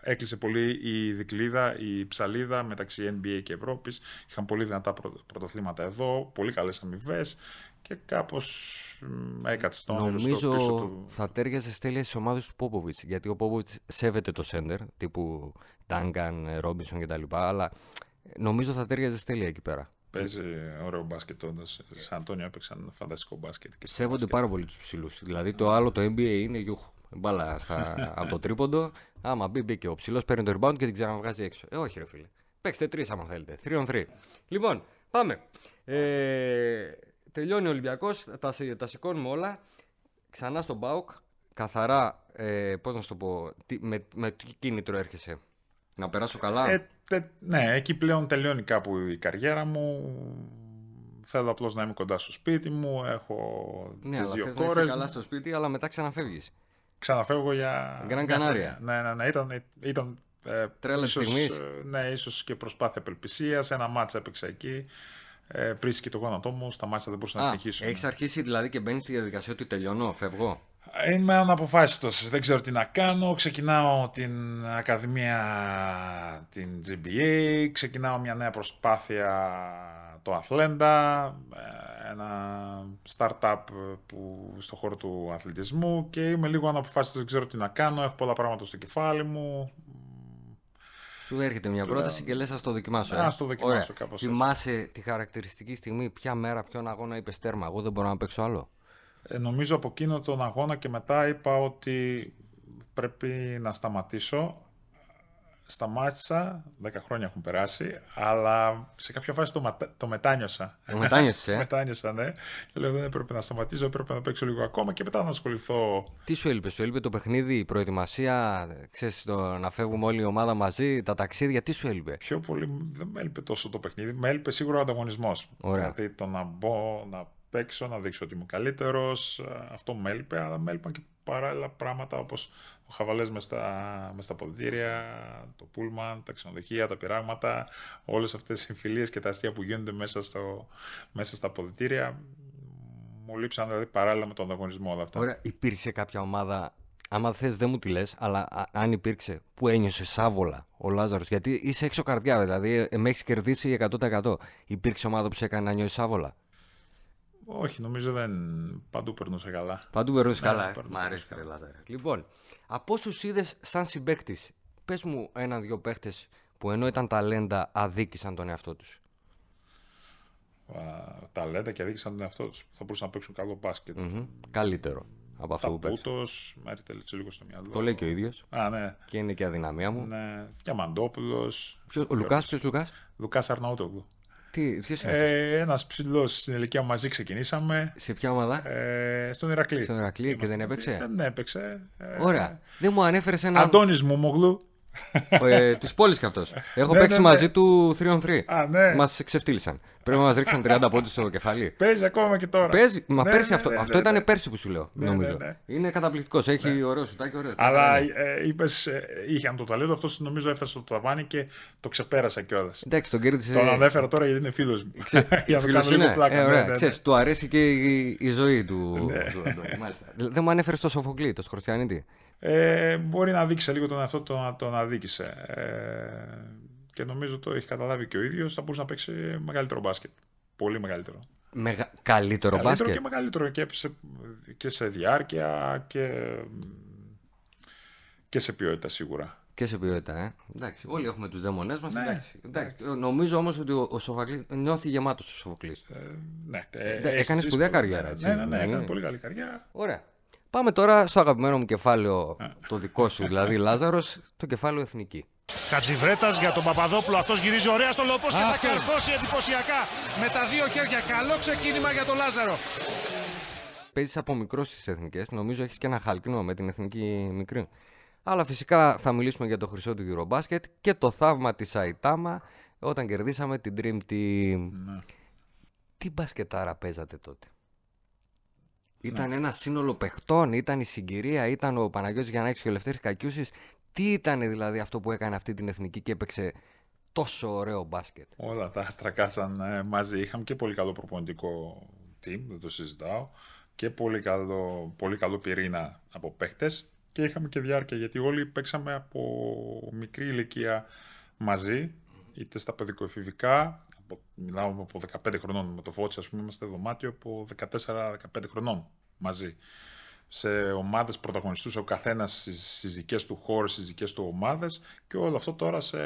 έκλεισε πολύ η δικλίδα, η ψαλίδα μεταξύ NBA και Ευρώπης, είχαν πολύ δυνατά πρω- πρωταθλήματα εδώ, πολύ καλές αμοιβές και κάπως μ, έκατσε το όνειρο στο Νομίζω πίσω του. θα τέριαζε τέλεια στις ομάδες του Πόποβιτ. Γιατί ο Πόποβιτ σέβεται το σέντερ τύπου Τάγκαν, Ρόμπινσον κτλ. Αλλά νομίζω θα τέριαζε τέλεια εκεί πέρα. Παίζει ωραίο μπάσκετ όντως. Σε Αντώνιο έπαιξαν φανταστικό μπάσκετ. Και στο Σέβονται μπάσκετ. πάρα πολύ τους ψηλούς. Δηλαδή το άλλο το NBA είναι γιούχου. Μπάλα στα, από το τρίποντο. Άμα μπει, μπήκε. Ο ψηλός παίρνει το rebound και την ξαναβγάζει έξω. Ε, όχι, ρε φίλε. Παίξτε τρεις άμα θέλετε. 3 on 3. Λοιπόν, πάμε. Ε, τελειώνει ο Ολυμπιακός. Τα, σι- τα σηκώνουμε όλα. Ξανά στον Μπάουκ. Καθαρά, ε, πώς να σου το πω, τι, με, με τι κίνητρο έρχεσαι; Να περάσω καλά; Ε, τε- ναι, εκεί πλέον τελειώνει κάπου η καριέρα μου. Θέλω απλώς να είμαι κοντά στο σπίτι μου. Έχω ναι, τις αλλά δύο θες να είσαι κόρες. καλά στο σπίτι, αλλά μετά ξαναφεύγεις. Ξαναφεύγω για... Γκραν μια Κανάρια. χρονιά. Ναι, ναι, ναι. Ήταν, ήταν ε, Τρέλα της ίσως, στιγμής. ε, Ναι, ίσως και προσπάθεια απελπισίας. Ένα μάτς έπαιξα εκεί. ε, και το γόνατό μου, σταμάτησα, δεν μπορούσα να συνεχίσω. Έχεις αρχίσει δηλαδή και μπαίνεις στη διαδικασία ότι τελειώνω, φεύγω; Είμαι αναποφάσιστος, δεν ξέρω τι να κάνω, ξεκινάω την Ακαδημία, την GBA, ξεκινάω μια νέα προσπάθεια το Αθλέντα, ε, ένα startup που, στο χώρο του αθλητισμού και είμαι λίγο αναποφάσιστος, δεν ξέρω τι να κάνω, έχω πολλά πράγματα στο κεφάλι μου. Σου έρχεται μια πρόταση και λες ας το δοκιμάσω. Ε. Ας το δοκιμάσω κάπως Θυμάσαι τη χαρακτηριστική στιγμή, ποια μέρα, ποιον αγώνα είπες τέρμα, εγώ δεν μπορώ να παίξω άλλο. Ε, νομίζω από εκείνο τον αγώνα και μετά είπα ότι πρέπει να σταματήσω. Σταμάτησα, 10 χρόνια έχουν περάσει, αλλά σε κάποια φάση το, το μετάνιωσα. Το μετάνιωσες, ε; μετάνιωσα, ναι. Και λέω δεν έπρεπε να σταματήσω, έπρεπε να παίξω λίγο ακόμα και μετά να ασχοληθώ. Τι σου έλειπε, σου έλειπε το παιχνίδι, η προετοιμασία, ξέρεις, το να φεύγουμε όλη η ομάδα μαζί, τα ταξίδια, τι σου έλειπε; Πιο πολύ δεν με έλειπε τόσο το παιχνίδι, με έλειπε σίγουρα ο ανταγωνισμός. Δηλαδή το να μπω, να παίξω, να δείξω ότι είμαι καλύτερος. Αυτό με έλειπε, αλλά με έλειπαν και παράλληλα πράγματα όπως ο χαβαλές με στα, με στα ποδητήρια, το πούλμαν, τα ξενοδοχεία, τα πειράγματα, όλες αυτές οι συμφιλίε και τα αστεία που γίνονται μέσα, στο, μέσα στα ποδητήρια. Μου λείψαν δηλαδή παράλληλα με τον ανταγωνισμό όλα αυτά. Ωραία, υπήρξε κάποια ομάδα Άμα θες, δεν μου τη λες, αλλά αν υπήρξε, που ένιωσε σάβολα ο Λάζαρος, γιατί είσαι έξω καρδιά, δηλαδή ε, με έχεις κερδίσει 100%. Υπήρξε ομάδα που σε έκανε να νιώσεις σάβολα; Όχι, νομίζω δεν. Παντού περνούσε καλά. Παντού περνούσε καλά. Ε. Μ' αρέσει ρε Λοιπόν, από όσους είδες σαν συμπέκτη, πες μου ένα-δυο παίχτες που ενώ ήταν ταλέντα αδίκησαν τον εαυτό τους. Ταλέντα και αδίκησαν τον εαυτό τους. Θα μπορούσαν να παίξουν καλό μπάσκετ. Mm-hmm. Καλύτερο από αυτό που παίξει. Ταπούτος, Μέρι λίγο στο μυαλό. Το λέει και ο ίδιος. Α, ναι. Και είναι και αδυναμία μου. Ναι. Διαμαντόπουλος. Ο Λουκάς, ποιος Λουκάς; Λουκάς Αρναούτογλου. Τι, είναι ε, Ένας ψηλός στην ηλικία μαζί ξεκινήσαμε. Σε ποια ομάδα; Ε, στον Ηρακλή. Στον Ηρακλή και δεν έπαιξε; Δεν έπαιξε. Ε, Ωραία. Δεν μου ανέφερε ένα. Αντώνης Μουμογλου. Ε, Της πόλης κι αυτός. Έχω ναι, παίξει ναι, μαζί ναι. του 3 on 3. ναι. Μας ξεφτύλισαν. Πρέπει να μας ρίξαν 30 πόντους στο κεφάλι. Παίζει ακόμα και τώρα. Παίζει, μα ναι, πέρσι αυτό. αυτό ήταν πέρσι που σου λέω. νομίζω. Είναι καταπληκτικός. Έχει ωραίο σουτάκι, ωραίο. Αλλά ε, είπες, ε, είχε το ταλέντο, αυτός νομίζω έφτασε στο ταβάνι και το ξεπέρασα κιόλας. Εντάξει, τον κέρδισε. Τον ανέφερα τώρα γιατί είναι φίλος μου. Για να κάνω λίγο πλάκα. Ε, του αρέσει και η ζωή του. Δεν μου ανέφερε το Σοφοκλή, το Σκορτιανίτη ε, μπορεί να δείξει λίγο τον εαυτό το, τον αδίκησε. Ε, και νομίζω το έχει καταλάβει και ο ίδιος. Θα μπορούσε να παίξει μεγαλύτερο μπάσκετ. Πολύ μεγαλύτερο. Μεγα... Καλύτερο, καλύτερο μπάσκετ. και μεγαλύτερο και σε, και σε διάρκεια και, και σε ποιότητα σίγουρα. Και σε ποιότητα, ε. Εντάξει, όλοι έχουμε τους δαίμονές μας. Ναι, εντάξει. εντάξει. Νομίζω όμως ότι ο, ο Σοφοκλή νιώθει γεμάτος ο Σοφοκλή. Ε, ναι, ε, έκανε σπουδαία καριέρα. Έτσι. Ναι, ναι, ναι, έκανε πολύ καλή καριέρα. Ωραία. Πάμε τώρα στο αγαπημένο μου κεφάλαιο, το δικό σου δηλαδή, Λάζαρος, το κεφάλαιο εθνική. Χατζιβρέτα για τον Παπαδόπουλο. Αυτός γυρίζει ωραία στο λοπό και θα καρφώσει εντυπωσιακά με τα δύο χέρια. Καλό ξεκίνημα για τον Λάζαρο. Παίζεις από μικρός στις εθνικές. Νομίζω έχεις και ένα χαλκινό με την εθνική μικρή. Αλλά φυσικά θα μιλήσουμε για το χρυσό του Eurobasket και το θαύμα της Αϊτάμα όταν κερδίσαμε την Dream Team. Ναι. Τι μπασκετάρα παίζατε τότε; Ήταν ναι. ένας σύνολο παιχτών, ήταν η συγκυρία, ήταν ο Παναγιώτης Γιαννάκης και ο Λευτέρης Κακιούσης. Τι ήταν δηλαδή αυτό που έκανε αυτή την εθνική και έπαιξε τόσο ωραίο μπάσκετ; Όλα τα άστρα κάτσαν ε, μαζί. Είχαμε και πολύ καλό προπονητικό team, δεν το συζητάω. Και πολύ καλό, πολύ καλό πυρήνα από παίχτες. Και είχαμε και διάρκεια γιατί όλοι παίξαμε από μικρή ηλικία μαζί, είτε στα παιδικοεφηβικά, μιλάω από 15 χρονών με το Φώτση, ας πούμε, είμαστε δωμάτιο από 14-15 χρονών μαζί. Σε ομάδες πρωταγωνιστούς ο καθένας στις, στις δικές του χώρες, στις δικές του ομάδες και όλο αυτό τώρα σε,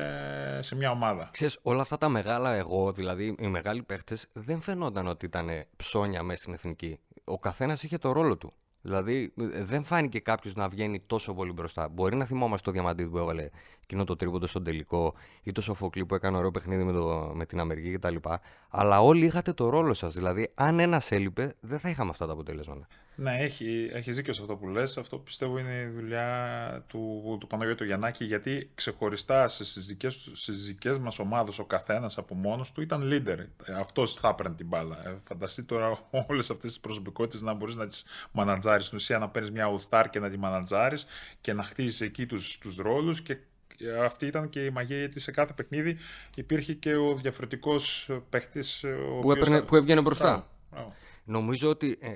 σε μια ομάδα. Ξέρεις, όλα αυτά τα μεγάλα εγώ, δηλαδή οι μεγάλοι παίχτες, δεν φαινόταν ότι ήταν ψώνια μέσα στην εθνική. Ο καθένας είχε το ρόλο του. Δηλαδή δεν φάνηκε κάποιος να βγαίνει τόσο πολύ μπροστά. Μπορεί να θυμόμαστε το διαμαντίδι που έβαλε εκείνο το τρίποντο στον τελικό ή το Σοφοκλή που έκανε ωραίο παιχνίδι με, το, με την Αμερική κτλ. Αλλά όλοι είχατε το ρόλο σας. Δηλαδή, αν ένας έλειπε, δεν θα είχαμε αυτά τα αποτελέσματα. Ναι, έχει, έχεις δίκιο σε αυτό που λες. Αυτό πιστεύω είναι η δουλειά του, του Παναγιώτη Γιαννάκη γιατί ξεχωριστά στις δικές, στις δικές μας ομάδες ο καθένας από μόνος του ήταν leader. Ε, αυτός θα έπαιρνε την μπάλα. Ε, φανταστεί τώρα όλες αυτές τις προσωπικότητες να μπορείς να τις μανατζάρεις. Στην ουσία να παίρνεις μια all-star και να τη μανατζάρεις και να χτίσεις εκεί τους, τους ρόλους και Αυτή ήταν και η μαγεία γιατί σε κάθε παιχνίδι υπήρχε και ο διαφορετικός παίχτης. Που, έπαιρνε, που έβγαινε μπροστά. Μπράβο. Νομίζω ότι. Ε,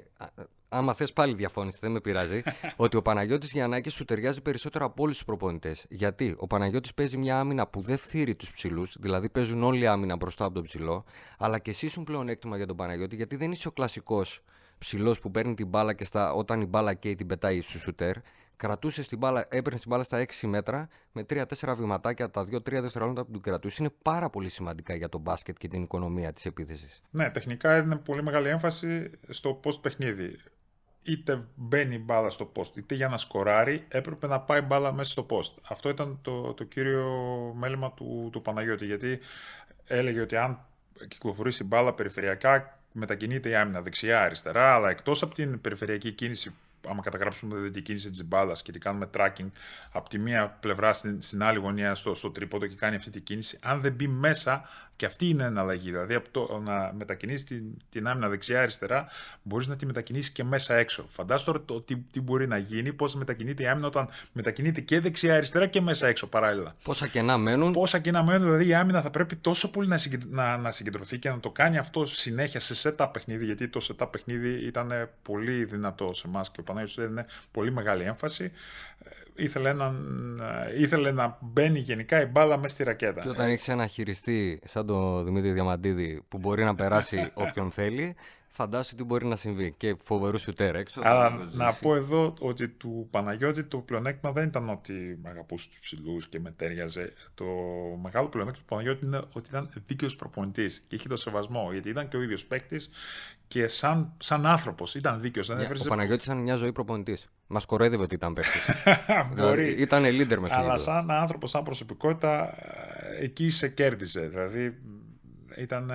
άμα θες πάλι διαφώνηση, δεν με πειράζει. ότι ο Παναγιώτης Γιαννάκης σου ταιριάζει περισσότερο από όλους τους προπονητές. Γιατί ο Παναγιώτης παίζει μια άμυνα που δεν φθείρει τους ψηλούς, δηλαδή παίζουν όλοι άμυνα μπροστά από τον ψηλό. Αλλά και εσύ ήσουν πλεονέκτημα για τον Παναγιώτη, γιατί δεν είσαι ο κλασικός ψηλός που παίρνει την μπάλα και στα, όταν η μπάλα καίει την πετάει σου σουτέρ. Κρατούσες την μπάλα, έπαιρνες την μπάλα στα 6 μέτρα με 3-4 βηματάκια τα 2-3 δευτερόλεπτα που την κρατούσε. Είναι πάρα πολύ σημαντικά για το μπάσκετ και την οικονομία της επίθεσης. Ναι, τεχνικά έδινε πολύ μεγάλη έμφαση στο post παιχνίδι. Είτε μπαίνει η μπάλα στο post, είτε για να σκοράρει, έπρεπε να πάει μπάλα μέσα στο post. Αυτό ήταν το, το κύριο μέλημα του, του Παναγιώτη, γιατί έλεγε ότι αν κυκλοφορήσει μπάλα περιφερειακά, μετακινείται η άμυνα δεξιά-αριστερά, αλλά εκτός από την περιφερειακή κίνηση άμα καταγράψουμε την κίνηση της μπάλας και τη κάνουμε tracking από τη μία πλευρά στην, στην άλλη γωνία στο, στο τρίποδο και κάνει αυτή τη κίνηση, αν δεν μπει μέσα, και αυτή είναι εναλλαγή. Δηλαδή από το να μετακινήσεις την, την άμυνα δεξιά-αριστερά, μπορείς να τη μετακινήσεις και μέσα έξω. Φαντάζομαι τώρα το, τι, τι μπορεί να γίνει, πώς μετακινείται η άμυνα όταν μετακινείται και δεξιά-αριστερά και μέσα έξω παράλληλα. Πόσα κενά μένουν. Πόσα κενά μένουν, δηλαδή η άμυνα θα πρέπει τόσο πολύ να, να, να συγκεντρωθεί και να το κάνει αυτό συνέχεια σε setup παιχνίδι, γιατί το setup παιχνίδι ήταν πολύ δυνατό σε εμάς και ο Παναγιώτης έδινε πολύ μεγάλη έμφαση ήθελε να, ήθελε να μπαίνει γενικά η μπάλα μέσα στη ρακέτα. Και όταν έχει ένα χειριστή σαν τον Δημήτρη Διαμαντίδη που μπορεί να περάσει όποιον θέλει, φαντάσου τι μπορεί να συμβεί. Και φοβερού σουτέρ έξω. Αλλά να πω εδώ ότι του Παναγιώτη το πλεονέκτημα δεν ήταν ότι αγαπούσε τους ψηλούς και μετέριαζε. Το μεγάλο πλεονέκτημα του Παναγιώτη είναι ότι ήταν δίκαιος προπονητής και είχε το σεβασμό. Γιατί ήταν και ο ίδιος παίκτης και σαν, σαν άνθρωπος ήταν δίκαιος. Ο Παναγιώτης ήταν μια ζωή προπονητής. Μας κοροϊδεύε ότι ήταν παίκτης. δηλαδή, ήταν leader μες Αλλά σαν άνθρωπος, σαν προσωπικότητα, εκεί σε κέρδιζε. Δηλαδή ήταν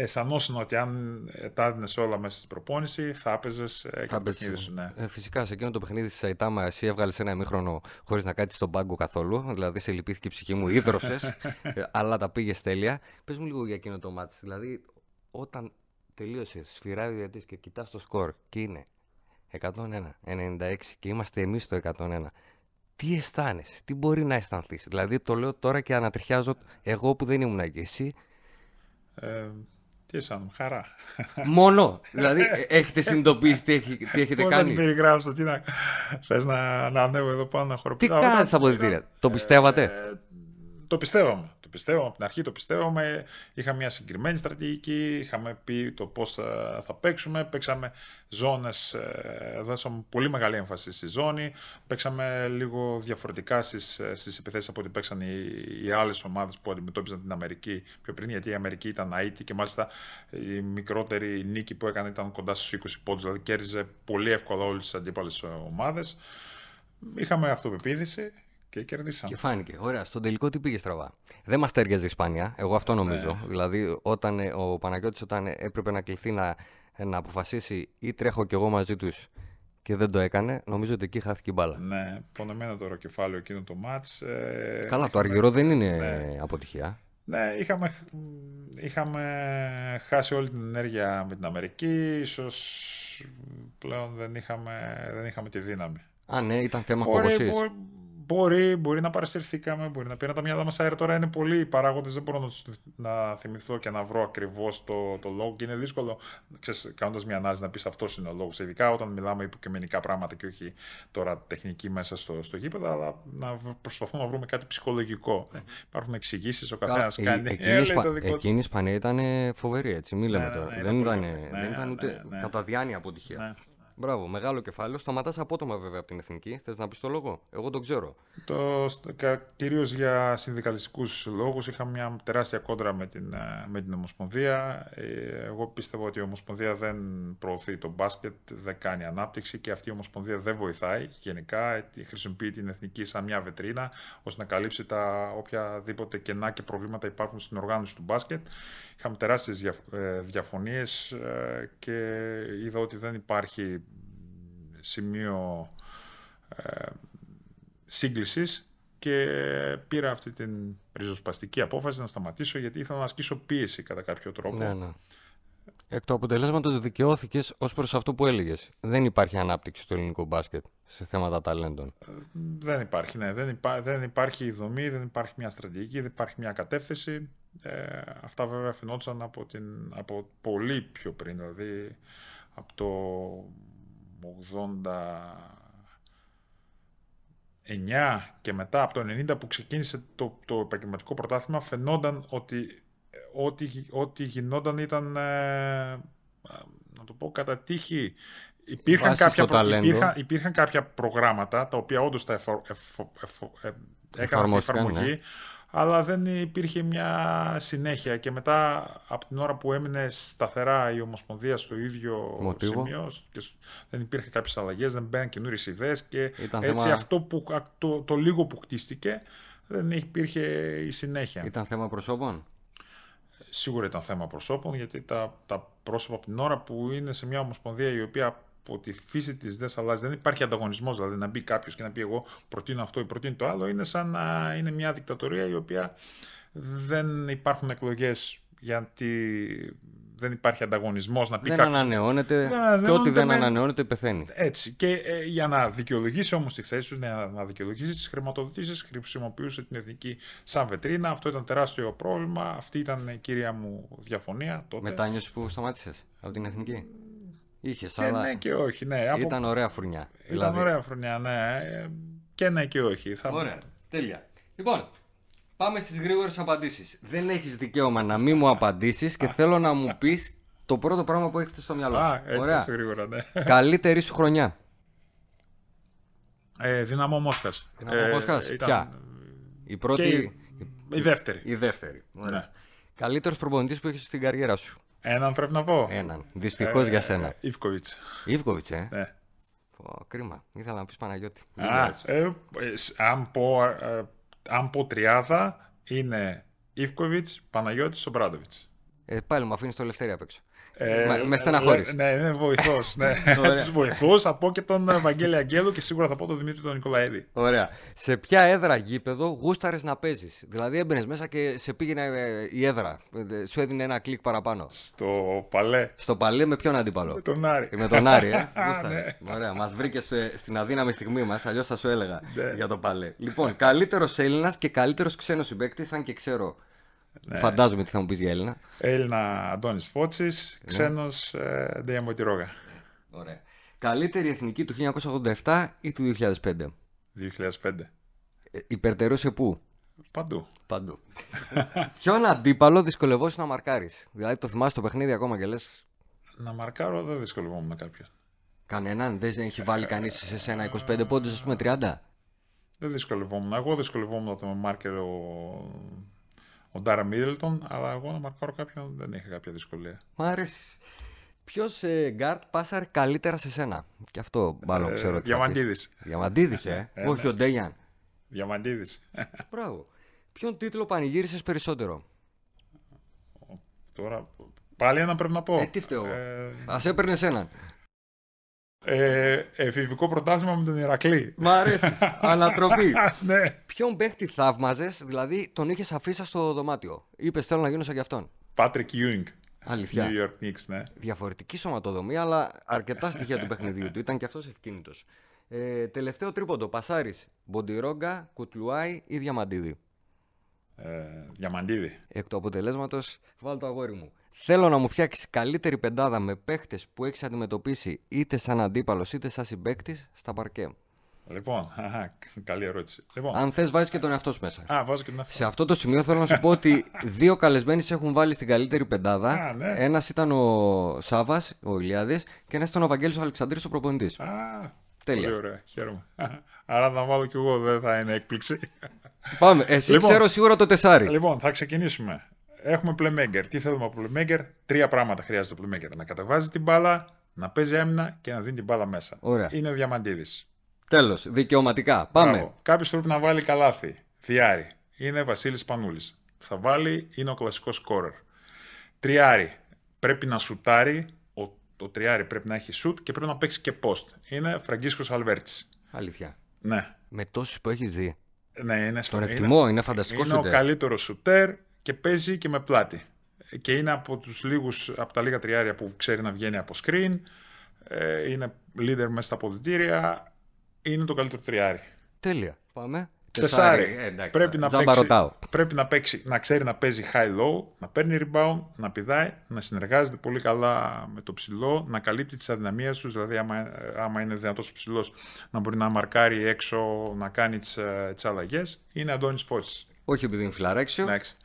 Εσανώ είναι ότι αν τα έδινε όλα μέσα στην προπόνηση, θα έπαιζε ε, και το παιχνίδι σου. Ναι. Ε, φυσικά, σε εκείνο το παιχνίδι της Σαϊτάμα, εσύ έβγαλες ένα ημίχρονο χωρίς να κάτσεις στον πάγκο καθόλου. Δηλαδή, σε λυπήθηκε η ψυχή μου, ίδρωσες, ε, αλλά τα πήγες τέλεια. Πες μου λίγο για εκείνο το μάτι. Δηλαδή, όταν τελείωσες, σφυράει ο διαιτή και κοιτάς το σκορ και είναι 101, 96 και είμαστε εμείς στο 101 τι αισθάνεσαι, τι μπορεί να αισθανθείς; Δηλαδή, το λέω τώρα και ανατριχιάζω εγώ που δεν ήμουν εκεί. Εσύ. Ε, τι αισθάνομαι, χαρά. Μόνο. δηλαδή, ε, έχετε συνειδητοποιήσει τι, έχει, τι έχετε Πώς κάνει; Πώς να την περιγράψω, τι να. Θες να, να ανέβω εδώ πάνω να χοροπήσω. Τι κάνατε στα αποδητήρια, το πιστεύατε; Ε, το πιστεύαμε. Το πιστεύαμε από την αρχή, το πιστεύαμε. Είχαμε μια συγκεκριμένη στρατηγική, είχαμε πει το πώς θα, θα παίξουμε. Παίξαμε ζώνες, ε, δώσαμε πολύ μεγάλη έμφαση στη ζώνη. Παίξαμε λίγο διαφορετικά στις στις επιθέσεις από ό,τι παίξαν οι, οι άλλες ομάδες που αντιμετώπιζαν την Αμερική πιο πριν, γιατί η Αμερική ήταν αίτη και μάλιστα η μικρότερη νίκη που έκανε ήταν κοντά στους 20 πόντους, δηλαδή κέρδιζε πολύ εύκολα όλες τις αντίπαλες ομάδες. Είχαμε αυτοπεποίθηση και κερδίσαμε. Και φάνηκε. Ωραία. Στον τελικό τι πήγε στραβά; Δεν μας τέριαζε η Ισπανία. Εγώ αυτό νομίζω. Ναι. Δηλαδή, όταν ε, ο Παναγιώτης όταν έπρεπε να κληθεί να, να αποφασίσει ή τρέχω κι εγώ μαζί τους και δεν το έκανε, νομίζω ότι εκεί χάθηκε η μπάλα. Ναι, πονεμένο το κεφάλαιο εκείνο το μάτς. Ε, Καλά, το αργυρό δεν είναι ναι. αποτυχία. Ναι, είχαμε, είχαμε χάσει όλη την ενέργεια με την Αμερική. Ίσως πλέον δεν είχαμε, δεν είχαμε τη δύναμη. Α, ναι, ήταν θέμα κόβωσης. Μπορεί, μπορεί να παρασυρθήκαμε, μπορεί να πήραν τα μυαλά μας αέρα. Τώρα είναι πολλοί οι παράγοντες, δεν μπορώ να, να θυμηθώ και να βρω ακριβώς το, το λόγο. Και είναι δύσκολο, κάνοντας μια ανάλυση, να πεις αυτός είναι ο λόγος. Ειδικά όταν μιλάμε υποκειμενικά πράγματα και όχι τώρα τεχνική μέσα στο, στο γήπεδο, αλλά να προσπαθούμε να βρούμε κάτι ψυχολογικό. Ε, υπάρχουν εξηγήσεις, ο καθένας κάνει. Εκείνη η Ισπανία ήταν φοβερή, έτσι. Μην λέμε ναι, ναι, τώρα. Ναι, δεν, ήταν, δεν ήταν ούτε κατά διάνοια αποτυχία. Μπράβο, μεγάλο κεφάλαιο. Σταματάς απότομα βέβαια από την εθνική. Θες να πεις το λόγο, Εγώ τον ξέρω. Το, Κυρίως για συνδικαλιστικούς λόγους είχαμε μια τεράστια κόντρα με την, ε, με την Ομοσπονδία. Ε, εγώ πίστευα ότι η Ομοσπονδία δεν προωθεί το μπάσκετ, δεν κάνει ανάπτυξη και αυτή η Ομοσπονδία δεν βοηθάει γενικά. Ε, χρησιμοποιεί την εθνική σαν μια βετρίνα ώστε να καλύψει τα οποιαδήποτε κενά και προβλήματα υπάρχουν στην οργάνωση του μπάσκετ. Είχαμε τεράστιες διαφωνίες και είδα ότι δεν υπάρχει σημείο ε, σύγκλησης και πήρα αυτή την ριζοσπαστική απόφαση να σταματήσω γιατί ήθελα να ασκήσω πίεση κατά κάποιο τρόπο. Ναι, ναι. Εκ του αποτελέσματος δικαιώθηκες ως προς αυτό που έλεγες. Δεν υπάρχει ανάπτυξη στο ελληνικό μπάσκετ σε θέματα ταλέντων. Δεν υπάρχει, ναι. Δεν, υπά, δεν υπάρχει η δομή, δεν υπάρχει μια στρατηγική, δεν υπάρχει μια κατεύθυνση. Ε, αυτά βέβαια φαινόντουσαν από, την, από πολύ πιο πριν, δηλαδή από το 89 και μετά από το 90 που ξεκίνησε το, το επαγγελματικό πρωτάθλημα φαινόταν ότι ό,τι, ό,τι γινόταν ήταν, ε, να το πω, κατά τύχη. Υπήρχαν κάποια, προ... υπήρχαν, υπήρχαν κάποια προγράμματα τα οποία όντως τα εφο... Εφο... Εφο... Ε, έκαναν εφαρμογή, ναι. Αλλά δεν υπήρχε μια συνέχεια και μετά από την ώρα που έμεινε σταθερά η Ομοσπονδία στο ίδιο Μοτίβο. σημείο και δεν υπήρχε κάποιες αλλαγές, δεν μπαίναν καινούριες ιδέες και Ήταν έτσι θέμα... αυτό που, το, το λίγο που χτίστηκε δεν υπήρχε η συνέχεια. Ήταν θέμα προσώπων; Σίγουρα ήταν θέμα προσώπων, γιατί τα, τα πρόσωπα από την ώρα που είναι σε μια ομοσπονδία η οποία από τη φύση της δεν αλλάζει, δεν υπάρχει ανταγωνισμός. Δηλαδή να μπει κάποιος και να πει: Εγώ προτείνω αυτό ή προτείνω το άλλο, είναι σαν να είναι μια δικτατορία η οποία δεν υπάρχουν εκλογές γιατί δεν υπάρχει ανταγωνισμός να πει Δεν ανανεώνεται και ό,τι δεν ανανεώνεται πεθαίνει. Έτσι. Και ε, για να δικαιολογήσει όμως τη θέση σου, να, να δικαιολογήσει τις χρηματοδοτήσεις, χρησιμοποιούσε την εθνική σαν βετρίνα. Αυτό ήταν τεράστιο πρόβλημα. Αυτή ήταν η κύρια μου διαφωνία τότε. Μετάνιωση που σταμάτησες από την εθνική. Είχες, αλλά. Ναι και όχι, ναι. Ήταν ωραία φουρνιά. Ήταν δηλαδή... ωραία φουρνιά, ναι. Και ναι και όχι. Θα... Ωραία. Τέλεια. Λοιπόν, Πάμε στις γρήγορες απαντήσεις. Δεν έχεις δικαίωμα να μην μου απαντήσεις και θέλω να μου πεις το πρώτο πράγμα που έχετε στο μυαλό σου. Α, Ωραία. γρήγορα, ναι. Καλύτερη σου χρονιά. Ε, Δυναμό Μόσχας. Δυναμό ε, Μόσχας. Ήταν... Ποια; Η πρώτη. Η δεύτερη. Η δεύτερη. Ναι. Καλύτερος προπονητής που έχεις στην καριέρα σου. Έναν πρέπει να πω. Έναν. Δυστυχώς ε, για σένα. Ιβκοβιτς. Ιβκοβιτς, ε; Ναι. Πω, κρίμα. Ήθελα να πεις Παναγιώτη. Α, ε, ε, αν πω ε, αν πω τριάδα, είναι Ιβκοβιτς, Παναγιώτης, Ομπράντοβιτ. Ε, πάλι μου αφήνεις το ελευθερία απ' έξω. Ε, με στεναχώρη. Ναι, είναι βοηθός. Ναι. Τους βοηθούς, θα πω και τον Βαγγέλη Αγγέλου και σίγουρα θα πω τον Δημήτρη τον Νικολαίδη. Ωραία. Σε ποια έδρα γήπεδο γούσταρες να παίζεις; Δηλαδή έμπαινες μέσα και σε πήγαινε ε, η έδρα. Ε, σου έδινε ένα κλικ παραπάνω. Στο παλέ. Στο παλέ με ποιον αντίπαλο; Με τον Άρη. Με τον Άρη, ε. ναι. Ωραία. Μας βρήκες στην αδύναμη στιγμή μας. Αλλιώς θα σου έλεγα ναι. για το παλέ. Λοιπόν, καλύτερος Έλληνας και καλύτερος ξένος συμπέκτη, αν και ξέρω ναι. Φαντάζομαι τι θα μου πεις για Έλληνα. Έλληνα Αντώνης Φώτση, ναι. ξένος ε, Ντέια Μωτηρόγα. Ωραία. Καλύτερη εθνική του 1987 ή του 2005. 2005. Ε, υπερτερούσε πού; Παντού. Παντού. Ποιον αντίπαλο δυσκολευόσαι να μαρκάρεις; Δηλαδή το θυμάσαι το παιχνίδι ακόμα και λες. Να μαρκάρω δεν δυσκολευόμουν κάποιον. Κανέναν, δεν έχει βάλει κανείς σε σένα 25 πόντους, ας πούμε 30. Δεν δυσκολευόμουν. Εγώ δυσκολευόμουν όταν με μάρκερε ο ο Ντάριλ Μίντλετον, αλλά εγώ να μαρκάρω κάποιον δεν είχα κάποια δυσκολία. Μ' αρέσει. Ποιος ε, γκάρτ πάσαρε καλύτερα σε σένα; Και αυτό μάλλον ε, ξέρω. Διαμαντίδης. Διαμαντίδης, ε. ε. Όχι ο Ντέγιαν. Διαμαντίδης. Μπράβο. Ποιον τίτλο πανηγύρισες περισσότερο; Τώρα πάλι ένα πρέπει να πω. Ε, τι φταίω. Ε... Α έπαιρνες έναν ε, εφηβικό πρωτάθλημα με τον Ηρακλή. Μ' αρέσει. Ανατροπή. ναι. Ποιον παίχτη θαύμαζες, δηλαδή τον είχες αφήσει στο δωμάτιο; Είπες θέλω να γίνω σαν κι αυτόν. Πάτρικ Ewing. Αλήθεια. New York Knicks, ναι. Διαφορετική σωματοδομή, αλλά αρκετά στοιχεία του παιχνιδιού του. Ήταν και αυτός ευκίνητος. Ε, τελευταίο τρίποντο. Πασάρις. Μποντιρόγκα, Κουτλουάη ή Διαμαντίδη; Ε, διαμαντίδη. Εκ του αποτελέσματος, βάλω το αγόρι μου. Θέλω να μου φτιάξεις καλύτερη πεντάδα με παίχτες που έχεις αντιμετωπίσει είτε σαν αντίπαλος είτε σαν συμπαίκτης στα παρκέ. Λοιπόν, καλή ερώτηση. Λοιπόν. Αν θες, βάζεις και τον εαυτό σου μέσα. Α, βάζω και τον εαυτό. Σε αυτό το σημείο θέλω να σου πω ότι δύο καλεσμένοι σε έχουν βάλει στην καλύτερη πεντάδα. ναι. Ένας ήταν ο Σάβας, ο Ηλιάδης, και ένας ήταν ο Βαγγέλης ο Αλεξανδρής, ο προπονητής. Α, Τέλεια. Πολύ ωραία, χαίρομαι. Άρα να βάλω κι εγώ, δεν θα είναι έκπληξη. Πάμε. Εσύ λοιπόν, ξέρω σίγουρα το τεσάρι. Λοιπόν, θα ξεκινήσουμε. Έχουμε playmaker. Τι θέλουμε από playmaker; Τρία πράγματα χρειάζεται το playmaker. Να καταβάζει την μπάλα, να παίζει άμυνα και να δίνει την μπάλα μέσα. Ωραία. Είναι ο Διαμαντίδης. Τέλος. Δικαιωματικά. Πάμε. Κάποιος πρέπει να βάλει καλάθι. Διάρη. Είναι Βασίλης Πανούλης. Θα βάλει, είναι ο κλασικός σκόρερ. Τριάρι. Πρέπει να σουτάρει. Ο, το τριάρι πρέπει να έχει σουτ και πρέπει να παίξει και post. Είναι Φραγκίσκος Αλβέρτης. Αλήθεια. Ναι. Με τόσους που έχεις δει. Ναι, είναι Τον εκτιμώ, είναι, είναι φανταστικός Είναι ο καλύτερος σουτέρ και παίζει και με πλάτη. και είναι από τους λίγους, από τα λίγα τριάρια που ξέρει να βγαίνει από screen, ε, είναι leader μέσα στα αποδητήρια, είναι το καλύτερο τριάρι. Τέλεια. Πάμε. Τεσάρι. Ε, εντάξει, πρέπει, να τζάμπα παίξει, ρωτάω. πρέπει να παίξει, να ξέρει να παίζει high-low, να παίρνει rebound, να πηδάει, να συνεργάζεται πολύ καλά με το ψηλό, να καλύπτει τις αδυναμίες τους, δηλαδή άμα, άμα είναι δυνατός ο ψηλός, να μπορεί να μαρκάρει έξω, να κάνει τις, ε, τις αλλαγές. Είναι Αντώνης Φώτης. Όχι επειδή είναι φιλαράξιο. Εντάξει.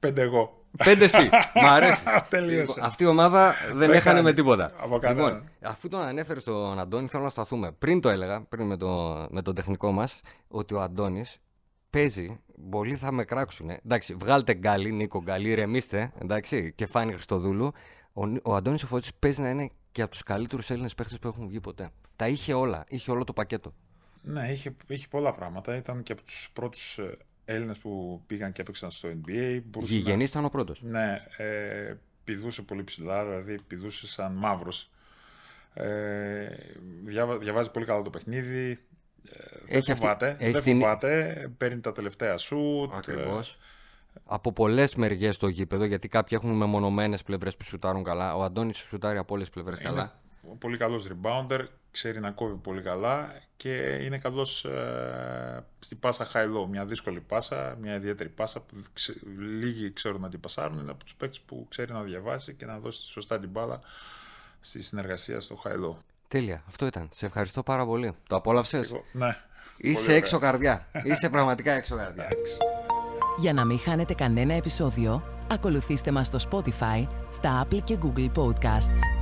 Πέντε εγώ. Πέντε εσύ. Μ' αρέσει. Τελείωσε. Λοιπόν, αυτή η ομάδα δεν Δεν έχανε χάνει. με τίποτα. Από κανέναν. Λοιπόν, αφού τον ανέφερε στον Αντώνη, θέλω να σταθούμε. Πριν το έλεγα, πριν με, το, με τον τεχνικό μας, ότι ο Αντώνης παίζει. Πολλοί θα με κράξουν. Εντάξει, βγάλτε γκάλι, Νίκο Γκάλι, ρεμίστε. Εντάξει, και φάνη Χριστοδούλου. Ο, Νι- ο Αντώνης ο Φώτης παίζει να είναι και από τους καλύτερους Έλληνες παίχτες που έχουν βγει ποτέ. Τα είχε όλα. Είχε όλο το πακέτο. Ναι, είχε, είχε πολλά πράγματα. Ήταν και από τους πρώτους ε, Έλληνες που πήγαν και έπαιξαν στο NBA. Μπορούσε να- Γηγενής ήταν ο πρώτος. Ναι, ε, πηδούσε πολύ ψηλά, δηλαδή πηδούσε σαν μαύρος. Ε, διάβα- διαβάζει πολύ καλά το παιχνίδι. Ε, δεν Έχει αυτή- φοβάται, έχει δεν την- φοβάται, παίρνει τα τελευταία σουτ. Ακριβώς. Από πολλές μεριές στο γήπεδο, γιατί κάποιοι έχουν μεμονωμένες πλευρές που σουτάρουν καλά. Ο Αντώνης σουτάρει από όλες τις πλευρές Ε, καλά. είναι πολύ καλός rebounder, ξέρει να κόβει πολύ καλά και είναι καλός ε, στη πάσα high-low. Μια δύσκολη πάσα, μια ιδιαίτερη πάσα που ξε- λίγοι ξέρουν να την πασάρουν. Είναι από τους παίκτες που ξέρει να διαβάσει και να δώσει σωστά την μπάλα στη συνεργασία στο high-low. Τέλεια. Αυτό ήταν. Σε ευχαριστώ πάρα πολύ. Το απόλαυσες; Εγώ- Ναι. Είσαι Πολύ έξω καρδιά. Είσαι πραγματικά έξω καρδιά. Για να μην χάνετε κανένα επεισόδιο, ακολουθήστε μας στο Spotify, στα Apple και Google Podcasts.